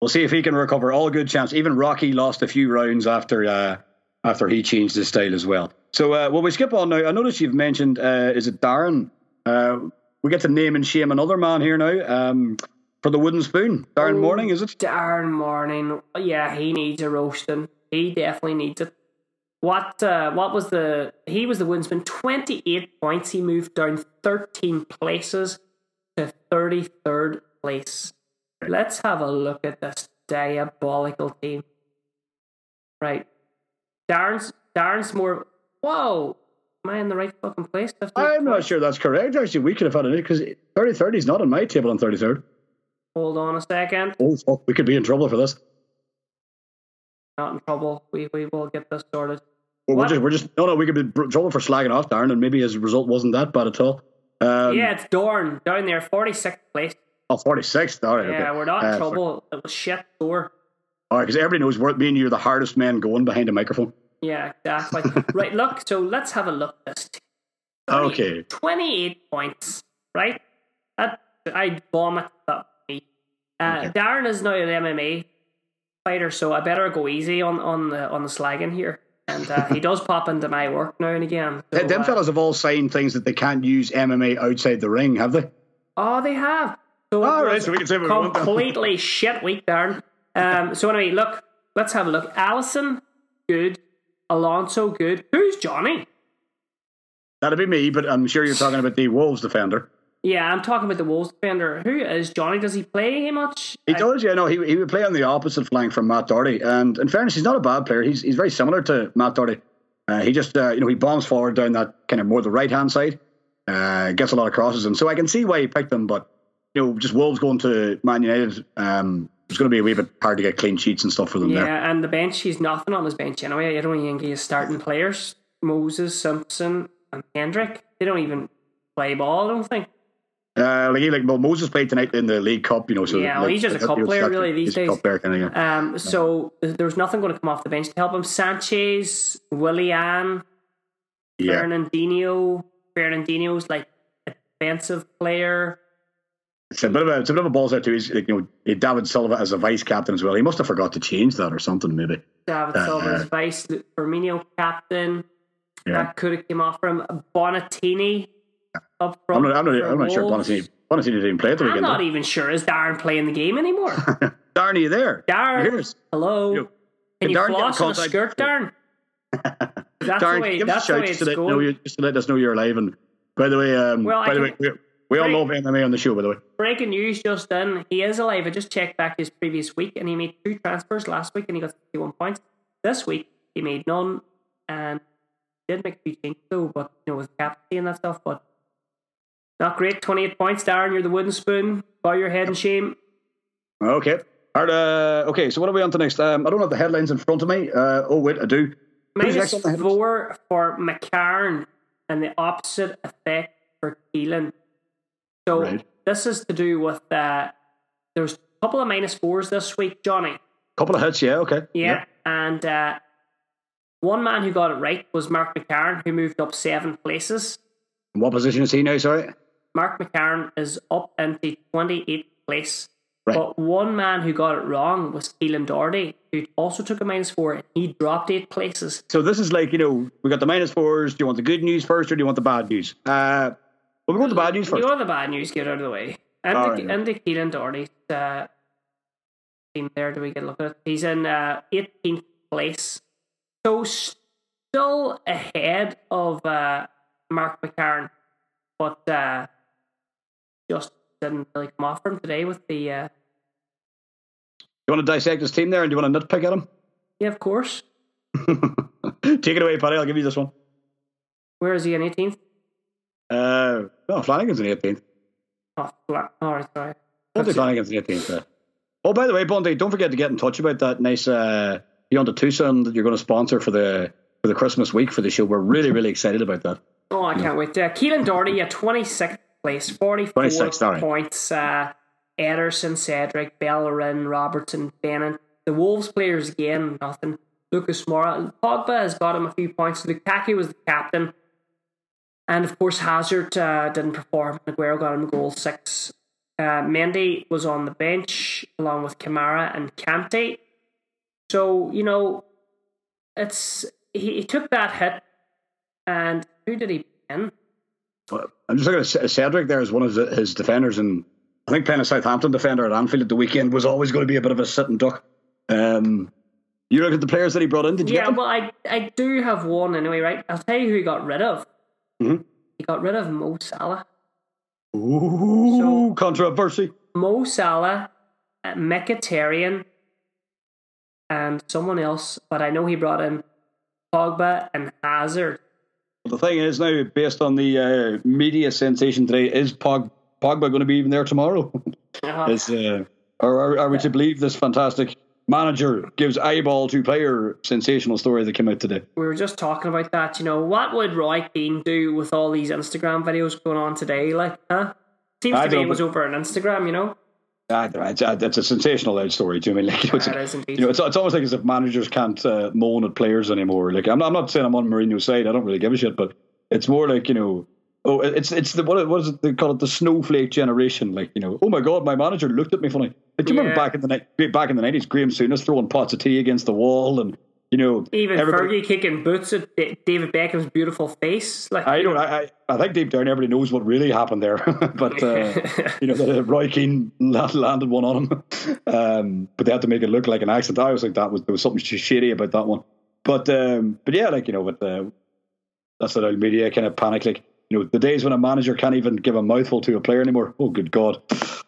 We'll see if he can recover. All good champs. Even Rocky lost a few rounds after uh, after he changed his style as well. So uh, well, we skip on now. I noticed you've mentioned uh, is it Darren? Uh, we get to name and shame another man here now um, for the wooden spoon. Darren Oh, Morning, is it? Darren Morning. Yeah, he needs a roasting. He definitely needs it. What uh, what was the he was the woodsman, twenty eight points. He moved down thirteen places to thirty third place. Let's have a look at this diabolical team. Right. Darren's Darren's more whoa. Am I in the right fucking place? I'm not sure that's correct. Actually, we could have had it because 30 30 is not on my table on 33rd. Hold on a second. Oh, fuck, we could be in trouble for this. Not in trouble. We we will get this sorted. Well, we're just, we're just, no, no, we could be in trouble for slagging off Darren, and maybe his result wasn't that bad at all. Um, yeah, it's Dorn down there, forty sixth place. Oh, 46th. All right. Yeah, okay. we're not in Uh, trouble. It was shit score. All right, because everybody knows we're, me and you are the hardest man going behind a microphone. Yeah, exactly. <laughs> right, look, so let's have a look at this. 20 Okay. 28 points, right? That I vomit that. Uh, Okay. Darren is now an MMA fighter, so I better go easy on, on the on the slagging here. And uh, he does pop into my work now and again. So, Th- Them uh, fellas have all signed things that they can't use MMA outside the ring, have they? Oh, they have. So All right, was so we can say we completely <laughs> shit week, Darren. Um, so anyway, look, let's have a look. Alisson, good. Alonso, good. Who's Johnny? That'd be me, but I'm sure you're talking about the Wolves defender. Yeah, I'm talking about the Wolves defender. Who is Johnny? Does he play much? He does, yeah. No, he, he would play on the opposite flank from Matt Doherty. And in fairness, he's not a bad player. He's he's very similar to Matt Doherty. Uh, he just, uh, you know, he bombs forward down that kind of more the right hand side, uh, gets a lot of crosses. And so I can see why he picked him. But, you know, just Wolves going to Man United, um, it's going to be a wee bit hard to get clean sheets and stuff for them Yeah, there. and the bench, he's nothing on his bench anyway. I don't think he's starting players. Moses, Simpson, and Hendrick. They don't even play ball, I don't think. Uh, like, he, like well, Moses played tonight in the League Cup, you know. So Yeah, well, like, he's just a cup player, really, these he's days. cup player, kinda, yeah. Um, so there's nothing going to come off the bench to help him. Sanchez, Willian, yeah. Fernandinho. Fernandinho's like a defensive player. It's a bit of a it's a bit of a balls out too. He's like, you know David Silva as a vice captain as well. He must have forgot to change that or something maybe. David Uh, Silva's vice, Firmino captain. Yeah. That could have came off from Bonatini up I'm not I'm not, I'm not sure Wolves. Bonatini Bonatini didn't even play at the I'm weekend. not though. even sure is Darren playing the game anymore. <laughs> Darren, are you there? Darren, Here's- hello. You- Can Can you Darren get in floss in a skirt, Darren? <laughs> That's Darren, the way. give us That's a the shout just to, let know you, just to let us know you're alive. And by the way, um, Well, by I the way, we, we all love MMA on the show. By the way, Breaking news just in. He is alive. I just checked back his previous week and he made two transfers last week and he got 61 points. This week he made none and did make a few changes though, but you know, with captaincy and that stuff, but not great. 28 points, Darren. You're the wooden spoon. Bow your head in shame. okay. All right, uh, okay, so what are we on to next? Um, I don't have the headlines in front of me. Uh, oh wait, I do. Minus next on the headlines? four for McCarron and the opposite effect for Keelan. So Right. this is to do with uh, there's a couple of minus fours this week, Johnny. Couple of hits, yeah, okay. Yeah. And uh, one man who got it right was Mark McCarron, who moved up seven places. What position is he now? Sorry. Mark McCarron is up into 28th place. Right. But one man who got it wrong was Keelan Doherty, who also took a minus four. and He dropped eight places. So this is like you know we got the minus fours. Do you want the good news first or do you want the bad news? Uh, well, we go with the bad news You first. know the bad news, get out of the way. And All the, right. and the Keelan Doherty's uh, team there, do we get a look at it? He's in uh, 18th place. So, still ahead of uh, Mark McCarron, but uh, just didn't really come off for him today with the. Uh, You want to dissect his team there, and do you want to nitpick at him? yeah, of course. <laughs> Take it away, Paddy. I'll give you this one. Where is he in 18th? Uh, no, Flanagan's in the 18th. Oh. All right, sorry. Bunty Flanagan's in 18th. Uh. Oh, by the way, Bunty, don't forget to get in touch about that nice uh, Beyond the Tucson that you're going to sponsor for the for the Christmas week for the show. We're really, really excited about that. Oh, I can't wait. Uh, Keelan Doherty at 26th place, 44 26th, sorry. points. Uh, Ederson, Cedric, Bellerin, Robertson, Bennett. The Wolves players again, nothing. Lucas Moura. Pogba has got him a few points. Lukaku was the captain. And of course, Hazard uh, didn't perform. Aguero got him a goal six. Uh, Mendy was on the bench along with Kamara and Kante. So, you know, it's he, he took that hit. And who did he pin? I'm just looking at Cedric there as one of his- his defenders, and I think playing a Southampton defender at Anfield at the weekend was always going to be a bit of a sitting duck. Um, you look at the players that he brought in. Did you Yeah, well, I I do have one anyway, right? I'll tell you who he got rid of. Mhm. He got rid of Mo Salah. Ooh, controversy. Mo Salah, uh, Mkhitaryan, and someone else, but I know he brought in Pogba and Hazard. The thing is now, based on the uh, media sensation today, is Pog, Pogba going to be even there tomorrow? Uh-huh. is, uh, or are, are we to believe this fantastic manager gives eyeball to player sensational story that came out today? we were just talking about that. You know, what would Roy Keane do with all these Instagram videos going on today? Like, huh? Seems I to me it was over on Instagram. You know, Ah, it's, uh, it's a sensational out story. Do you know I mean? <laughs> Like, you know, it's, you know, it's, it's almost like as if managers can't uh, moan at players anymore. Like, I'm, not, I'm not saying I'm on Mourinho's side. I don't really give a shit, but it's more like you know. Oh, it's it's the what, what is it they call it the snowflake generation? Like you know, oh my god, my manager looked at me funny. Like, do you remember back in the night, back in the nineties, Graham Souness throwing pots of tea against the wall, and you know, even Fergie kicking boots at David Beckham's beautiful face. Like, I don't. I, I I think deep down everybody knows what really happened there, <laughs> but uh, <laughs> you know Roy Keane landed one on him, <laughs> um, but they had to make it look like an accident. I was like, that was there was something sh- shady about that one, but um, but yeah, like you know, with uh, that's the old media kind of panic. Like you know, the days when a manager can't even give a mouthful to a player anymore. Oh, good God,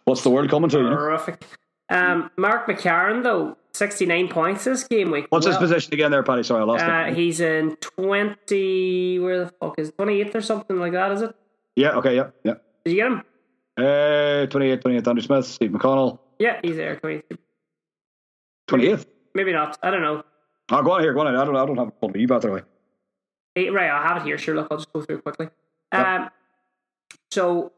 what's the world coming to? You know? horrific. Um, Mark McCarron though, sixty nine points this game week. What's his position again, there, Paddy? Sorry, I lost Uh, it. he's in twenty. Where the fuck is twenty eighth or something like that? Is it? Yeah, okay, yeah, yeah. Did you get him? Uh, 28, 28, Andrew Smith, Steve McConnell, Yeah, he's there. Twenty. 28th. Maybe not. I don't know. Oh, go on here, go on. I don't, I don't have a phone. You by the way. Right, I have it here. Sure, look, I'll just go through it quickly. Um, so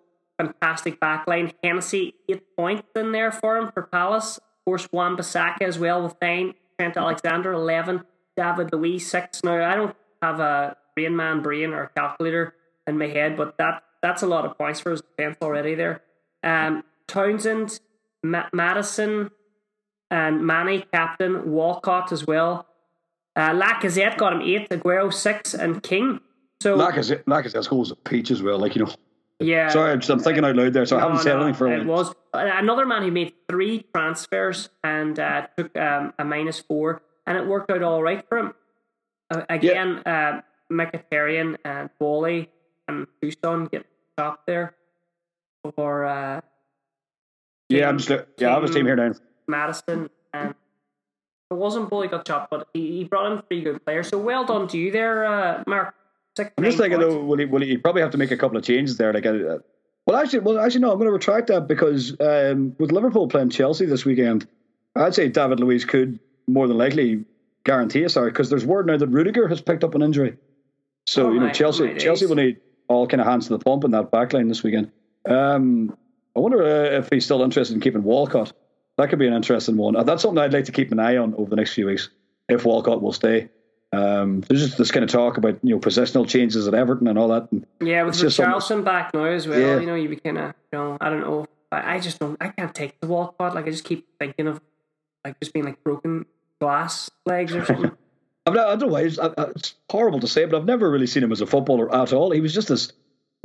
fantastic backline. Hennessy eight points in there for him for Palace. Of course, Wan Bissaka as well with nine. Trent Alexander eleven. David Luiz six. Now I don't have a brain man brain or calculator in my head, but that that's a lot of points for his defense already there. Um, Townsend, Ma- Maddison, and Mane captain Walcott as well. Uh, Lacazette got him eight, Aguero six, and King. So Lacazette, Lacazette's scores a peach as well. Like, you know, yeah, sorry, I'm, just, I'm thinking out loud there, so I haven't said no, anything for a It while. was another man who made three transfers and uh, took um, a minus four, and it worked out all right for him. Uh, again, uh, Mkhitaryan and Wally and Tosun get chopped there for uh, Yeah, I'm just, yeah, I have his team here now. Maddison and it wasn't Bully got chopped, but he, he brought in three good players. So well done to you there, uh, Mark. I'm just thinking, though, will he, will he probably have to make a couple of changes there? Like, uh, well, actually, well, actually, no, I'm going to retract that because um, with Liverpool playing Chelsea this weekend, I'd say David Luiz could more than likely guarantee a sorry, because there's word now that Rudiger has picked up an injury. So, Oh you know, my- Chelsea, my Chelsea will need all kind of hands to the pump in that backline this weekend. Um, I wonder uh, if he's still interested in keeping Walcott. That could be an interesting one. Uh, That's something I'd like to keep an eye on over the next few weeks. If Walcott will stay, um, there's just this kind of talk about you know positional changes at Everton and all that. And Yeah, with just back now as well, Yeah. you know, you be kind of, you know, I don't know. I, I just don't, I can't take the Walcott. Like, I just keep thinking of, like, just being like broken glass legs or <laughs> something. I've not, I don't know why it's, it's horrible to say, but I've never really seen him as a footballer at all. He was just this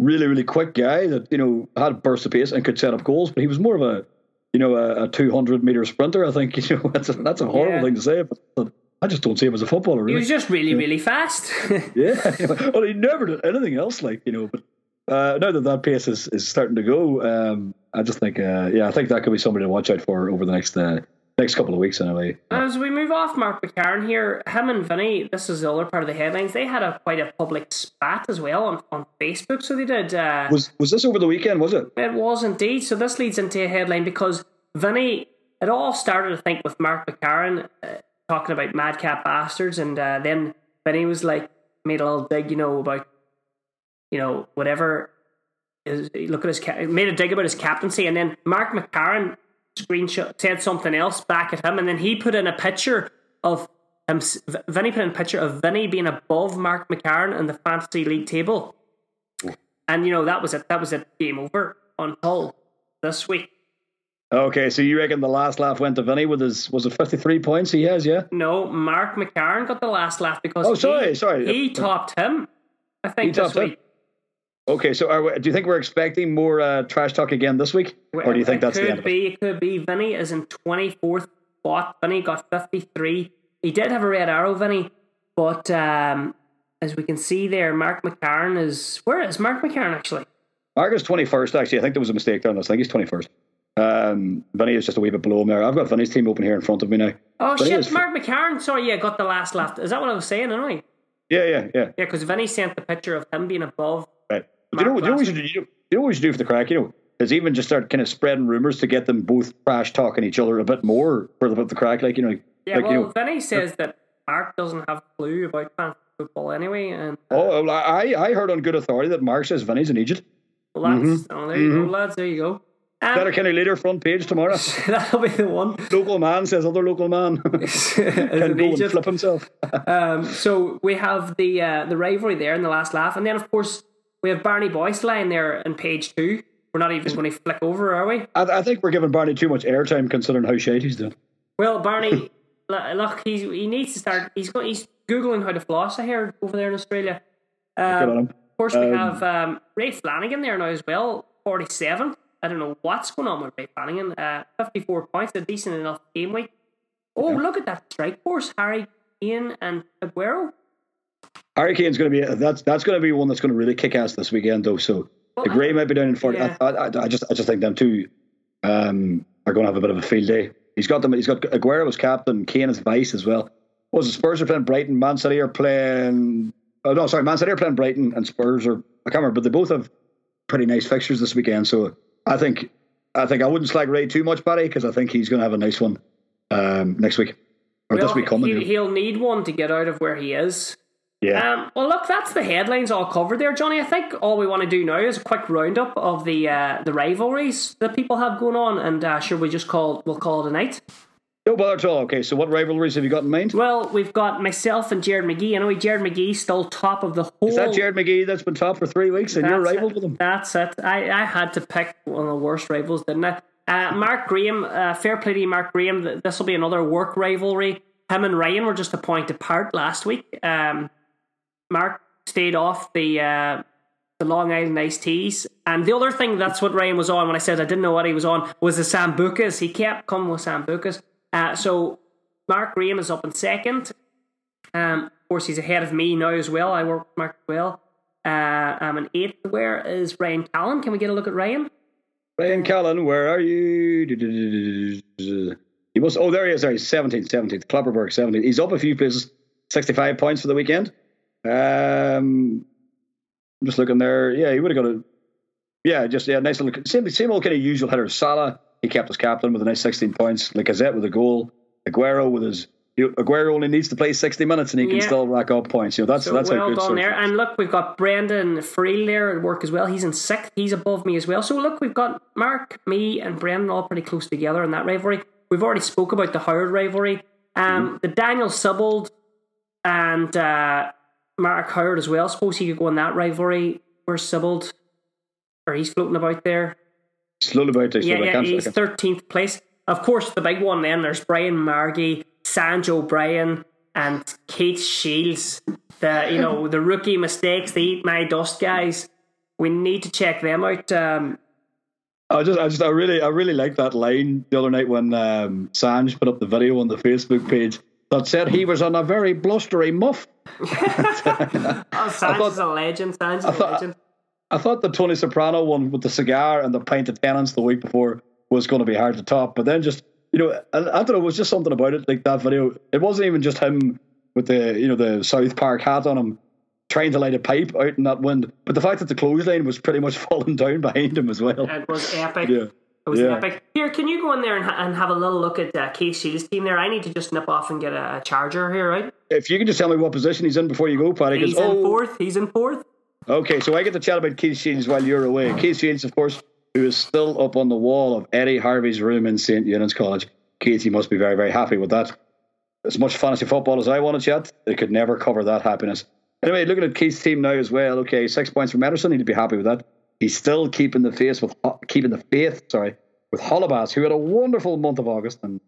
really really quick guy that you know had a burst of pace and could set up goals, but he was more of a you know a, a 200 meter sprinter. I think <laughs> you know that's a, that's a horrible Yeah. thing to say, but I just don't see him as a footballer. He was just really, really fast. <laughs> yeah. <laughs> well, he never did anything else. Like you know, but uh, now that that pace is, is starting to go, um, I just think, uh, yeah, I think that could be somebody to watch out for over the next uh, next couple of weeks anyway. As we move off Mark McCarron here, him and Vinny, this is the other part of the headlines. They had a quite a public spat as well on, on Facebook. So they did. Uh, Was was this over the weekend? Was it? It was indeed. So this leads into a headline because Vinny, it all started, I think, with Mark McCarron uh, talking about madcap bastards, and uh, then Vinny was like, made a little dig, you know, about, you know, whatever. Is, look at his made a dig about his captaincy, and then Mark McCarron screenshot said something else back at him, and then he put in a picture of him. Vinny put in a picture of Vinny being above Mark McCarron in the fantasy league table. And you know that was it. That was it. Game over until this week. Okay, so you reckon the last laugh went to Vinny with his was it fifty three points he has? Yeah, No, Mark McCarron got the last laugh because Oh, sorry, he, sorry. he topped him. I think He this topped him? Okay, so are we, do you think we're expecting more uh, trash talk again this week, or do you think it that's could the end? Of it? be? It could be. Vinny is in twenty fourth spot. Vinny got fifty three. He did have a red arrow, Vinny, but um, as we can see there, Mark McCarron is where is Mark McCarron actually? Mark is twenty first. Actually, I think there was a mistake there on this. I think he's twenty first. Um, Vinny is just a wee bit below there. I've got Vinny's team open here in front of me now. Oh Vinny shit, is- Mark McCarron. Sorry, yeah, got the last laugh. Is that what I was saying? Anyway, Yeah, yeah, yeah. yeah, because Vinny sent the picture of him being above. Right. But you know, Mark you know what should do? You know, you what should do for the crack? You know, is even just start kind of spreading rumors to get them both trash talking each other a bit more for the, the crack. Like you know, Yeah, like well, you know. Vinny says that Mark doesn't have a clue about fantasy football anyway, and uh, Oh, well, I I heard on good authority that Mark says Vinny's an idiot. well, that's mm-hmm. oh, there you go, mm-hmm. lads. There you go. Um, Better of later front page tomorrow. <laughs> that'll be the one. local man says other local man <laughs> can go an and flip himself. <laughs> Um, so we have the uh, the rivalry there in the last laugh, and then of course we have Barney Boyce lying there in page two. We're not even going to flick over, are we? I, I think we're giving Barney too much airtime considering how shite he's doing. Well, Barney, look, he's he needs to start. He's going. He's googling how to floss. I hear over there in Australia. Um, him. of course, we Um, have um, Ray Flanagan there now as well, forty-seven. I don't know what's going on with Ray Flanagan. Uh, Fifty-four points, a decent enough game week. Oh, look at that strike force: Harry, Ian, and Aguero. Harry Kane's going to be that's that's going to be one that's going to really kick ass this weekend though. So Well, the Gray might be down in forty. yeah. I, I, I just I just think them two um, are going to have a bit of a field day. He's got them. He's got Aguero as captain, Kane as vice as well. Was the Spurs are playing Brighton, Man City are playing. Oh no, sorry, Man City are playing Brighton, and Spurs are. I can't remember, but they both have pretty nice fixtures this weekend. So I think I think I wouldn't slag Ray too much, Barry, because I think he's going to have a nice one um, next week or this week coming. he, he'll need one to get out of where he is. yeah. Um, well, look, that's the headlines all covered there, Johnny. I think all we want to do now is a quick roundup of the uh, the rivalries that people have going on, and uh, sure, we just call we'll call it a night. No bother at all. Okay, so what rivalries have you got in mind? Well, we've got myself and Jared McGee. I know Jared McGee still top of the whole. Is that Jared McGee that's been top for three weeks and you're it. with him? That's it. I, I had to pick one of the worst rivals, didn't I? Uh, Mark Graham, uh, fair play to you, Mark Graham. This will be another work rivalry. Him and Ryan were just a point apart last week. Um, Mark stayed off the uh, the Long Island iced teas. And the other thing, that's what Ryan was on when I said I didn't know what he was on, was the Sambucas. He kept coming with Sambucas. Uh, so Mark Graham is up in second. Um, of course, he's ahead of me now as well. I work with Mark as well. Uh, I'm in eighth. Where is Ryan Callan? Can we get a look at Ryan? Ryan Callan, where are you? He must. Oh, there he is. There he's seventeenth, seventeenth. Klopperberg, seventeenth. He's up a few places. Sixty-five points for the weekend. Um, just looking there. Yeah, he would have got a. Yeah, just yeah, nice little same same old kind of usual hitter. Salah, he kept his captain with a nice sixteen points. Lacazette with a goal. Aguero with his. you- Aguero only needs to play sixty minutes and he can Yeah. still rack up points. You know that's So that's how good done there. And look, we've got Brendan Freel there at work as well. He's in sixth. He's above me as well. So look, we've got Mark, me, and Brendan all pretty close together in that rivalry. We've already spoke about the Howard rivalry. Um, Mm-hmm. The Daniel Subbold and uh, Mark Howard as well. Suppose he could go in that rivalry. Where's Subbold? Or he's floating about there. Slowly about this. Yeah, yeah, he's thirteenth place. Of course, the big one. Then there's Brian Margie, Sanj O'Brien, and Kate Shields. The you know the rookie mistakes, the eat my dust guys. We need to check them out. Um, I just, I just, I really, I really like that line the other night when um, Sanj put up the video on the Facebook page. that said he was on a very blustery muff. <laughs> Oh, <laughs> Sanchez is a legend. Sanchez is a thought- legend. I thought the Tony Soprano one with the cigar and the pint of Tennent's the week before was going to be hard to top, but then just you know, I, I don't know, it was just something about it. Like that video, it wasn't even just him with the you know the South Park hat on him trying to light a pipe out in that wind, but the fact that the clothesline was pretty much <laughs> falling down behind him as well. It was epic. Yeah. It was Yeah. epic. Here, can you go in there and, ha- and have a little look at uh, Shields' team there? I need to just nip off and get a, a charger here, right? If you can just tell me what position he's in before you go, Paddy. He's in oh, fourth. He's in fourth. Okay, so I get to chat about Keith Shields while you're away. Keith Shields, of course, who is still up on the wall of Eddie Harvey's room in St. Eunan's College. Keith, you must be very, very happy with that. As much fantasy football as I want to chat, it could never cover that happiness. Anyway, looking at Keith's team now as well. Okay, six points from Ederson. He'd be happy with that. He's still keeping the face with keeping the faith. Sorry, with Holebas, who had a wonderful month of August and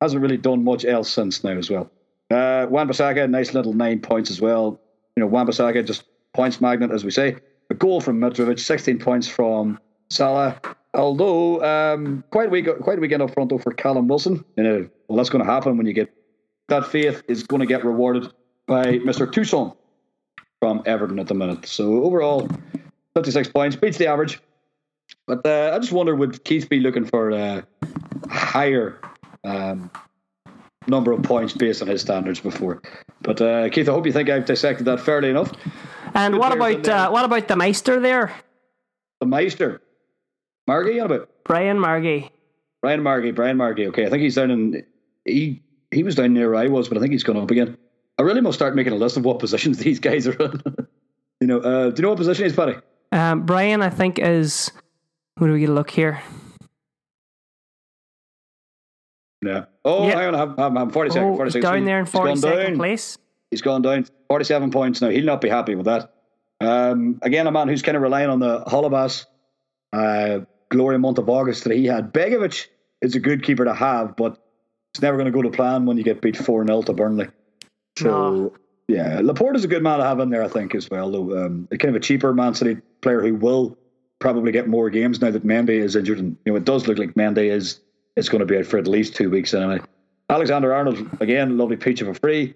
hasn't really done much else since now as well. Uh, Wan-Bissaka, nice little nine points as well. You know, Wan-Bissaka just points magnet, as we say. A goal from Mitrovic, 16 points from Salah. Although um, quite a quite a weekend up front though for Callum Wilson. You know, well, that's going to happen when you get that faith is going to get rewarded by Mr. Toussaint from Everton at the minute. So overall, 56 points beats the average. But uh, I just wonder would Keith be looking for a higher um, number of points based on his standards before? But uh, Keith, I hope you think I've dissected that fairly enough. And what about uh, what about the Meister there, The Meister, Margie, on about Brian Margie? Brian Margie, Brian Margie. Okay, I think he's down in he he was down near where I was, but I think he's gone up again. I really must start making a list of what positions <laughs> these guys are in. <laughs> you know, uh, do you know what position he's Paddy? Um, Brian, I think is. Who do we get a look here? Yeah. Oh, Yeah. hang on, I'm, I'm, I'm 42nd. Oh, 46th. he's down there in He's gone forty second place. He's gone down 47 points now. He'll not be happy with that. Um, again, a man who's kind of relying on the Holebas uh, glory month of August that he had. Begovic is a good keeper to have, but it's never going to go to plan when you get beat 4 0 to Burnley. So, No. yeah, Laporte is a good man to have in there, I think, as well. Though, um, kind of a cheaper Man City player who will probably get more games now that Mendy is injured. And, you know, it does look like Mendy is, is going to be out for at least two weeks anyway. Alexander Arnold, again, lovely peach of a free.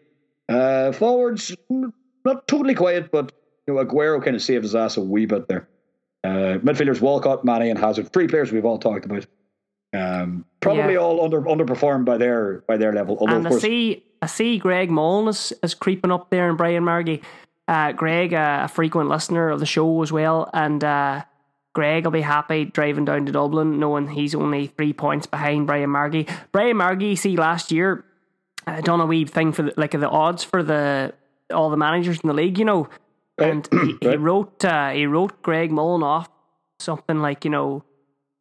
Uh, forwards, not totally quiet, but you know, Aguero kind of saved his ass a wee bit there. Uh, midfielders Walcott, Mane, and Hazard, three players we've all talked about. Um, probably Yeah. all under underperformed by their by their level. Although And of I course, see, I see Greg Mullen is, is creeping up there, and Brian Margie. Uh, Greg, uh, a frequent listener of the show as well, and uh, Greg will be happy driving down to Dublin, knowing he's only three points behind Brian Margie. Brian Margie, see last year, I done a wee thing for the, like the odds for the all the managers in the league, you know, and he, <clears throat> he wrote uh, he wrote Greg Mullen off something like you know,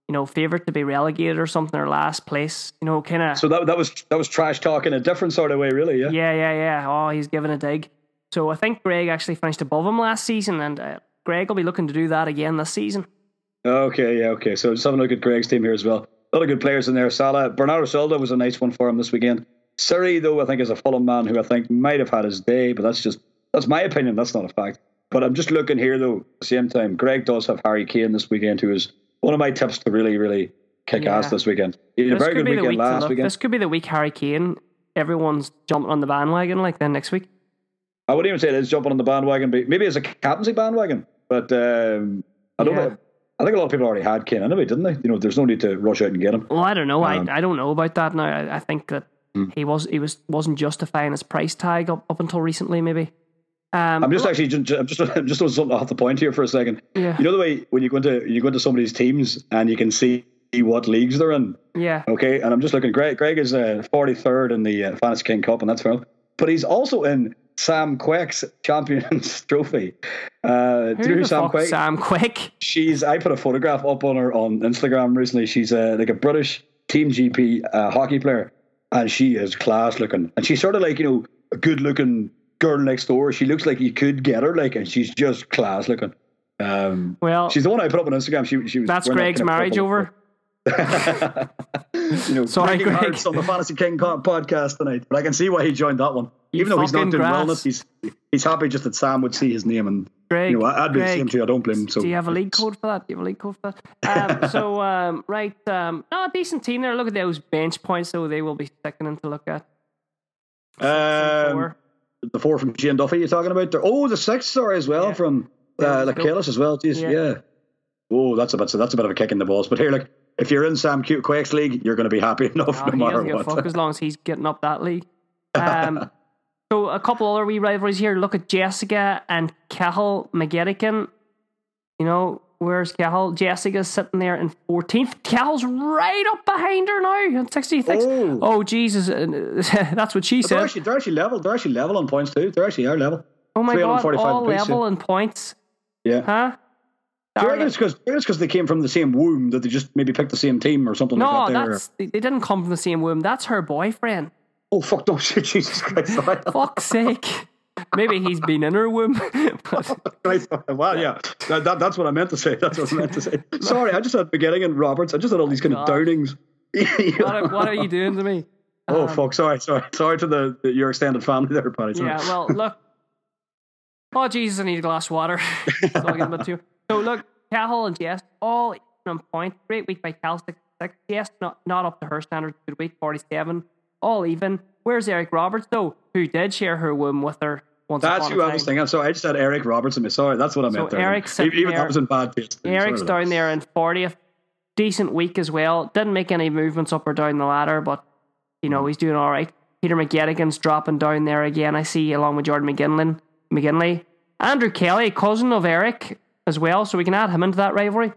you know, favorite to be relegated or something or last place, you know, kind of. so that that was that was trash talk in a different sort of way, really. Yeah. Yeah, yeah, yeah. Oh, he's giving a dig. So I think Greg actually finished above him last season, and uh, Greg will be looking to do that again this season. Okay, yeah, okay. So just having a look at Greg's team here as well. A lot of good players in there. Salah, Bernardo Silva was a nice one for him this weekend. Seri, though, I think is a Fulham man who I think might have had his day, but that's just that's my opinion. That's not a fact. But I'm just looking here though. At the same time, Greg does have Harry Kane this weekend, who is one of my tips to really, really kick Yeah. ass this weekend. He had a This very could good be the weekend week last weekend. This could be the week Harry Kane. Everyone's jumping on the bandwagon like then next week. I wouldn't even say it is jumping on the bandwagon, but maybe it's a captaincy bandwagon. But um, I don't Yeah. know. I think a lot of people already had Kane anyway, didn't they? You know, there's no need to rush out and get him. Well, I don't know. Um, I I don't know about that now. I, I think that Hmm. he was he was wasn't justifying his price tag up, up until recently. Maybe. Um, I'm just actually ju- ju- I'm just <laughs> I'm just on something off the point here for a second. Yeah. You know the way when you go into you go into somebody's teams and you can see what leagues they're in. yeah. Okay, and I'm just looking. Greg Greg is uh, 43rd in the uh, Fantasy King Cup, and that's fine. But he's also in Sam Quek's Champions <laughs> Trophy. Uh, do you know Who the Sam fuck, Sam Quek? <laughs> She's. I put a photograph up on her on Instagram recently. She's uh, like a British Team GB uh, hockey player, and she is class looking. And she's sort of like you know a good looking girl next door. She looks like you could get her like, and she's just class looking. Um, Well, she's the one I put up on Instagram. She, she was. that's Greg's marriage over. <laughs> you know, Sorry, breaking Greg. hearts on the Fantasy King podcast tonight. But I can see why he joined that one. You Even though he's not doing grass. wellness, he's he's happy just that Sam would see his name and Greg, you know I'd be the same too. I don't blame him. So Do you have a league code for that? Do you have a league code for that? Um, <laughs> so, um, right, um, no, a decent team there. Look at those bench points, though. They will be sickening to look at. Um, Four. the four from Shane Duffy you're talking about there. Oh, the six, sorry, as well Yeah. from Yeah, uh, let's like. Kalis as well. Jeez, Yeah. yeah. Oh, that's a bit. So that's a bit of a kick in the balls. But here, like, if you're in Sam Q- Quek's league, you're going to be happy <laughs> enough Ah, no matter doesn't give a what. fuck as long as he's getting up that league. <laughs> Um, so a couple other wee rivalries here. Look at Jessica and Cahill McGettigan. You know, where's Cahill? Jessica's sitting there in 14th. Cahill's right up behind her now at 66. Oh. Oh, Jesus. <laughs> That's what she But they're said. actually, they're actually level. They're actually level on points too. They're actually are level. Oh my God. All level in points. Yeah. Huh? Do you reckon it's because they came from the same womb that they just maybe picked the same team or something No, like that? There. that's they didn't come from the same womb. That's her boyfriend. Oh fuck! No shit! <laughs> Jesus Christ! Fuck's sake. Maybe he's been in her womb. <laughs> <laughs> but Well, yeah, that, that, that's what I meant to say. That's what I meant to say. Sorry, I just had beginning and Roberts. I just had all these oh, kind of downings. what, are, what are you doing to me? oh um, fuck! Sorry, sorry, sorry to the, the your extended family there, Paddy. Yeah, well, look. Oh, Jesus, I need a glass of water. So I'll get a bit too. So, look, Cahill and Jess, all even on point. Great week by Cal 66. Jess, not, not up to her standards. Good week, 47. All even. Where's Eric Roberts, though, who did share her womb with her once That's who I was thinking. So I just had Eric Roberts in me. Sorry, that's what I meant. there. Eric's even, even there- that was in bad taste. Eric's down there in 40th. Decent week as well. Didn't make any movements up or down the ladder, but, you know, hmm. he's doing all right. Peter McGettigan's dropping down there again, I see, along with Jordan McGinley. McGinley. Andrew Kelly, cousin of Eric as well, so we can add him into that rivalry.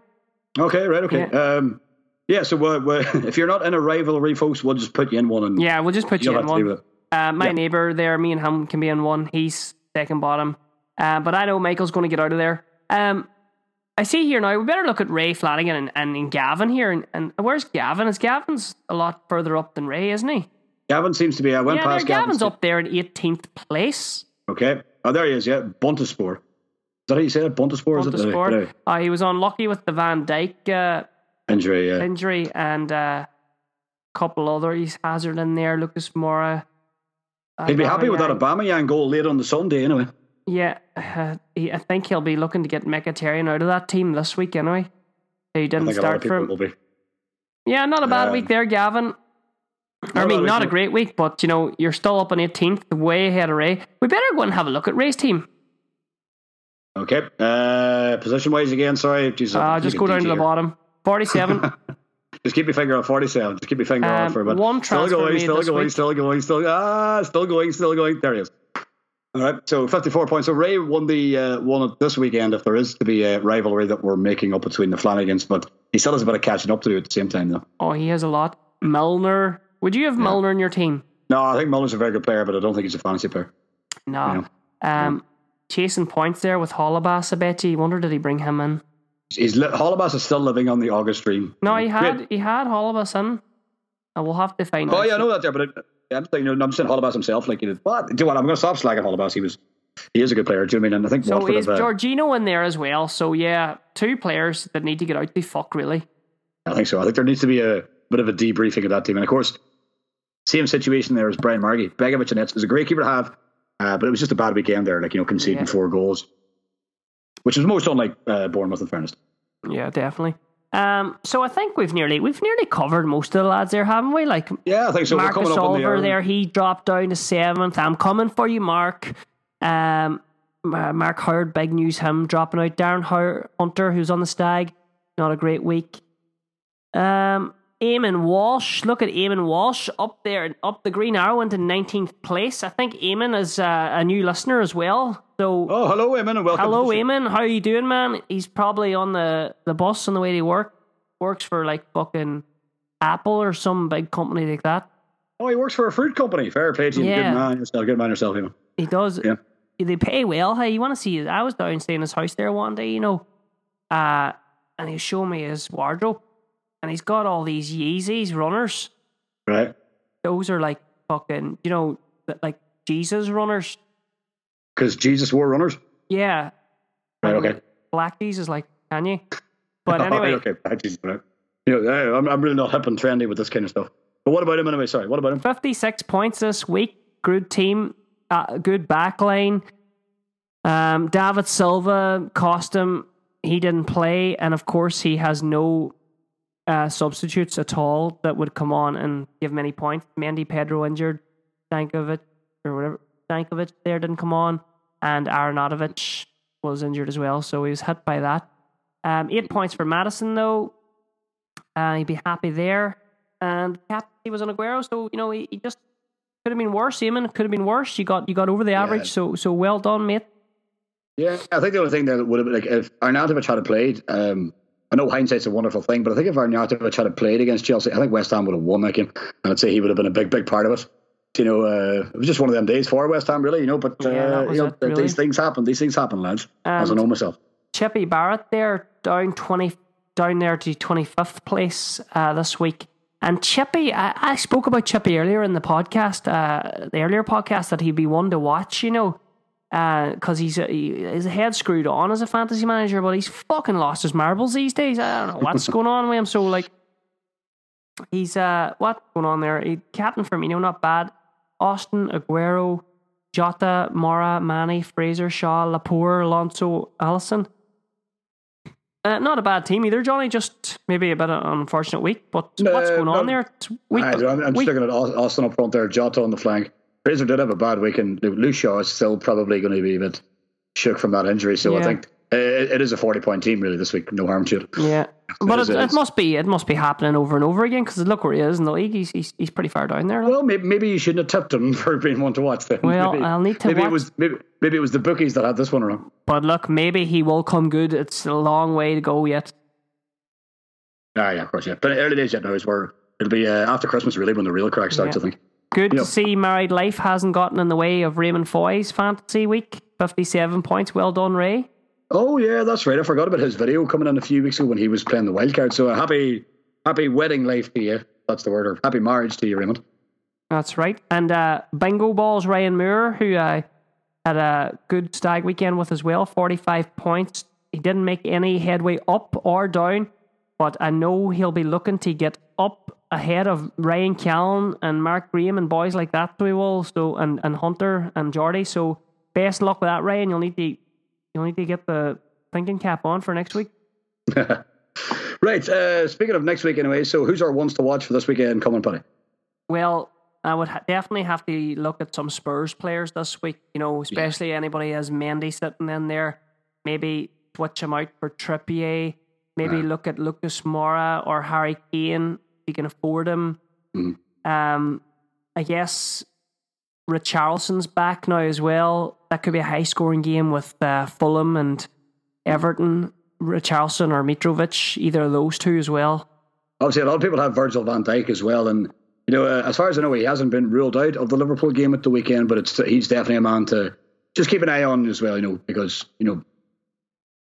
Okay, right, okay. Yeah. Um, yeah, so uh, well, <laughs> if you're not in a rivalry, folks, we'll just put you in one. And Yeah, we'll just put you in have to leave one. Uh, my Yeah. neighbour there, me and him can be in one. He's second bottom. Uh, but I know Michael's going to get out of there. Um, I see here now, we better look at Ray Flanagan and, and, and Gavin here. And, and where's Gavin? Is Gavin's a lot further up than Ray, isn't he? Gavin seems to be. I went yeah, there, past Gavin's Gavin's up there in 18th place. Okay. Oh, there he is. Yeah, Buntaspor. That how you say it? Buntaspor. Is it? Anyway. Uh, he was unlucky with the Van Dijk uh, Injury. Yeah. injury and uh, a couple other. He's Hazard in there, Lucas Moura. He'd be happy with that. Obama goal late on the Sunday. Anyway. Yeah, uh, he, I think he'll be looking to get Mkhitaryan out of that team this week anyway. He didn't think a lot of start for him. will be. Yeah, not a bad Um, week there, Gavin. I mean, not a week, no. great week, but you know, you're still up on 18th, way ahead of Ray. We better go and have a look at Ray's team. Okay. Uh, position wise again. Sorry. Uh, just go down to the bottom. 47. <laughs> Just keep your finger on 47. Just keep your finger on Um, for a bit. one still going, still going, week. still going, still ah, still going, still going. There he is. All right, so 54 points. So Ray won the uh, it this weekend. If there is to be a rivalry that we're making up between the Flanagans, but he still has a bit of catching up to do at the same time, though. oh, he has a lot. Milner. Would you have Milner in your team? No, I think Muller's a very good player, but I don't think he's a fantasy player. No. Um, chasing points there with Holebas, I bet you. Wonder did he bring him in? He's li- Holebas is still living on the August stream. No, he had Great. he had Holebas in. And we'll have to find Oh out. yeah, I know that there, but it, I'm saying, you know, I'm saying Holebas himself. Like, he did. What? Do you what? I'm going to stop slagging Holebas. He was, he is a good player. Do you know what I mean? And I think So Watford is have, uh, in there as well? So yeah, two players that need to get out the fuck really. I think so. I think there needs to be a bit of a debriefing of that team. And of course, same situation there as Brian Margie. Begovic and Etz was a great keeper to have, uh, but it was just a bad weekend there, like, you know, conceding Yeah. four goals, which was most unlike uh, Bournemouth, in fairness. Yeah, definitely. Um, so I think we've nearly we've nearly covered most of the lads there, haven't we? Like Yeah, I think so. We're Marcus coming up on the Oliver there, he dropped down to seventh. I'm coming for you, Mark. Um, uh, Mark Howard, big news, him dropping out. Darren Hunter, who's on the stag, not a great week. Um, Eamon Walsh, look at Eamon Walsh up there, up the green arrow into 19th place. I think Eamon is uh, a new listener as well. So Oh, hello, Eamon, and welcome. Hello, to the show. Hello, Eamon. How you doing, man? He's probably on the, the bus on the way to work. Works for like fucking Apple or some big company like that. Oh, he works for a fruit company. Fair play to you. Yeah. Good man yourself. Good man yourself, Eamon. He does. Yeah. They pay well. Hey, you want to see? I was down staying in his house there one day, you know, uh, and he showed me his wardrobe, and he's got all these Yeezys runners. Right. Those are like fucking, you know, like Jesus runners. Because Jesus wore runners. Yeah. Right, And, okay. Black Jesus, like Kanye. But <laughs> Oh, anyway, okay. Ah, Jesus, right. You know, I'm, I'm really not hip and trendy with this kind of stuff. But what about him anyway? Sorry, what about him? 56 points this week. Good team, uh, good backline. Um, David Silva cost him. He didn't play, and of course, he has no uh, substitutes at all that would come on and give many points. Mandy Pedro injured. Dankovic, or whatever Dankovic there didn't come on, and Arnautovic was injured as well, so he was hit by that. Um, eight points for Maddison though. Uh, he'd be happy there. And he was on Aguero, so you know he, he just could have been worse. Eamon could have been worse. You got you got over the average, so so well done, mate. Yeah, I think the only thing that would have been like if Arnautovic had played, um, I know hindsight's a wonderful thing, but I think if Arnautovic had played against Chelsea, I think West Ham would have won that game, and I'd say he would have been a big, big part of it. You know, uh, it was just one of them days for West Ham, really. You know, but uh, Yeah, that you know, it, really. these things happen. These things happen, lads. as I know myself. Chippy Barrett there down twenty down there to twenty fifth place uh, this week. And Chippy, I, I spoke about Chippy earlier in the podcast, uh, the earlier podcast that he'd be one to watch, you know, because he's uh, he, his head screwed on as a fantasy manager, but he's fucking lost his marbles these days. I don't know what's <laughs> going on with him. So like, he's uh, what's going on there? He, Captain Firmino, not bad. Austin Aguero, Jota, Moura, Mane, Fraser, Shaw, Laporte, Alonso, Alisson. Uh, not a bad team either, Johnny. Just maybe a bit of an unfortunate week, but No, what's going on there? It's week, I, I'm, I'm week- just looking at Austin up front there, Jota on the flank. Fraser did have a bad week, and Luke Shaw is still probably going to be a bit shook from that injury. So I think uh, it, it is a 40 point team, really, this week. No harm to it. yeah, but it, it it must be it must be happening over and over again because look where he is in the league. He's he's, he's pretty far down there. like. Well, maybe, maybe you shouldn't have tipped him <laughs> for being one to watch. Then Well, maybe, I'll need to maybe watch- it was maybe, maybe it was the bookies that had this one wrong. But look, maybe he will come good. It's a long way to go yet. Ah, yeah, of course, yeah. But early days yet now is where it'll be uh, after Christmas really when the real crack starts. Yeah. I think. Good Yeah. to see Married Life hasn't gotten in the way of Raymond Foy's fantasy week. Fifty-seven points. Well done, Ray. Oh yeah, that's right. I forgot about his video coming in a few weeks ago when he was playing the wild card. So a happy, happy wedding life to you. That's the word. Or happy marriage to you, Raymond. That's right. And uh, Bingo Balls Ryan Moore, who uh, had a good stag weekend with as well, 45 points. He didn't make any headway up or down, but I know he'll be looking to get up ahead of Ryan Callan and Mark Graham and boys like that. He will. So and, and Hunter and Jordy. So best luck with that, Ryan. You'll need to you'll need to get the thinking cap on for next week. <laughs> Right. Uh, speaking of next week, anyway. So who's our ones to watch for this weekend coming, Paddy? Well, I would ha- definitely have to look at some Spurs players this week. You know, especially anybody as Mendy sitting in there. Maybe switch him out for Trippier. Maybe look at Lucas Moura or Harry Kane if you can afford him. Mhm. Um, I guess Richarlison's back now as well. That could be a high scoring game with uh, Fulham and Everton. Richarlison or Mitrovic, either of those two as well. Obviously, a lot of people have Virgil van Dijk as well, and you know, uh, as far as I know, he hasn't been ruled out of the Liverpool game at the weekend. But it's he's definitely a man to just keep an eye on as well. You know, because you know,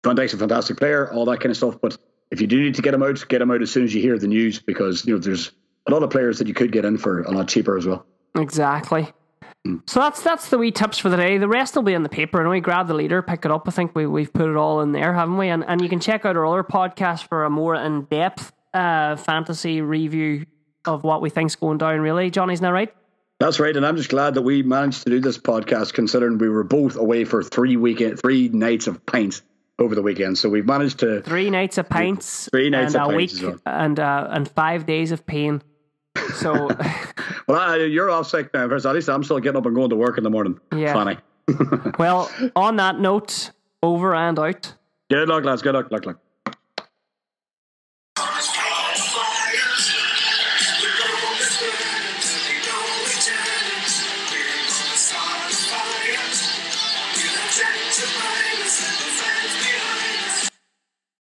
Van Dijk's a fantastic player, all that kind of stuff. But if you do need to get him out, get him out as soon as you hear the news, because you know, there's a lot of players that you could get in for a lot cheaper as well. Exactly. So that's that's the wee tips for the day. The rest will be in the paper, and we grab the leader, pick it up. I think we we've put it all in there, haven't we? And and you can check out our other podcast for a more in depth uh, fantasy review of what we think's going down. Really, Johnny's not right. That's right, and I'm just glad that we managed to do this podcast, considering we were both away for three weekend, three nights of pints over the weekend. So we've managed to Three nights of pints, Three nights and of a pints week, well. and uh, and five days of pain. So <laughs> <laughs> Well, I, you're off sick now, Chris. At least I'm still getting up and going to work in the morning. Yeah. Funny. <laughs> well, on that note, over and out. Good luck, lads. Good luck. Luck, luck.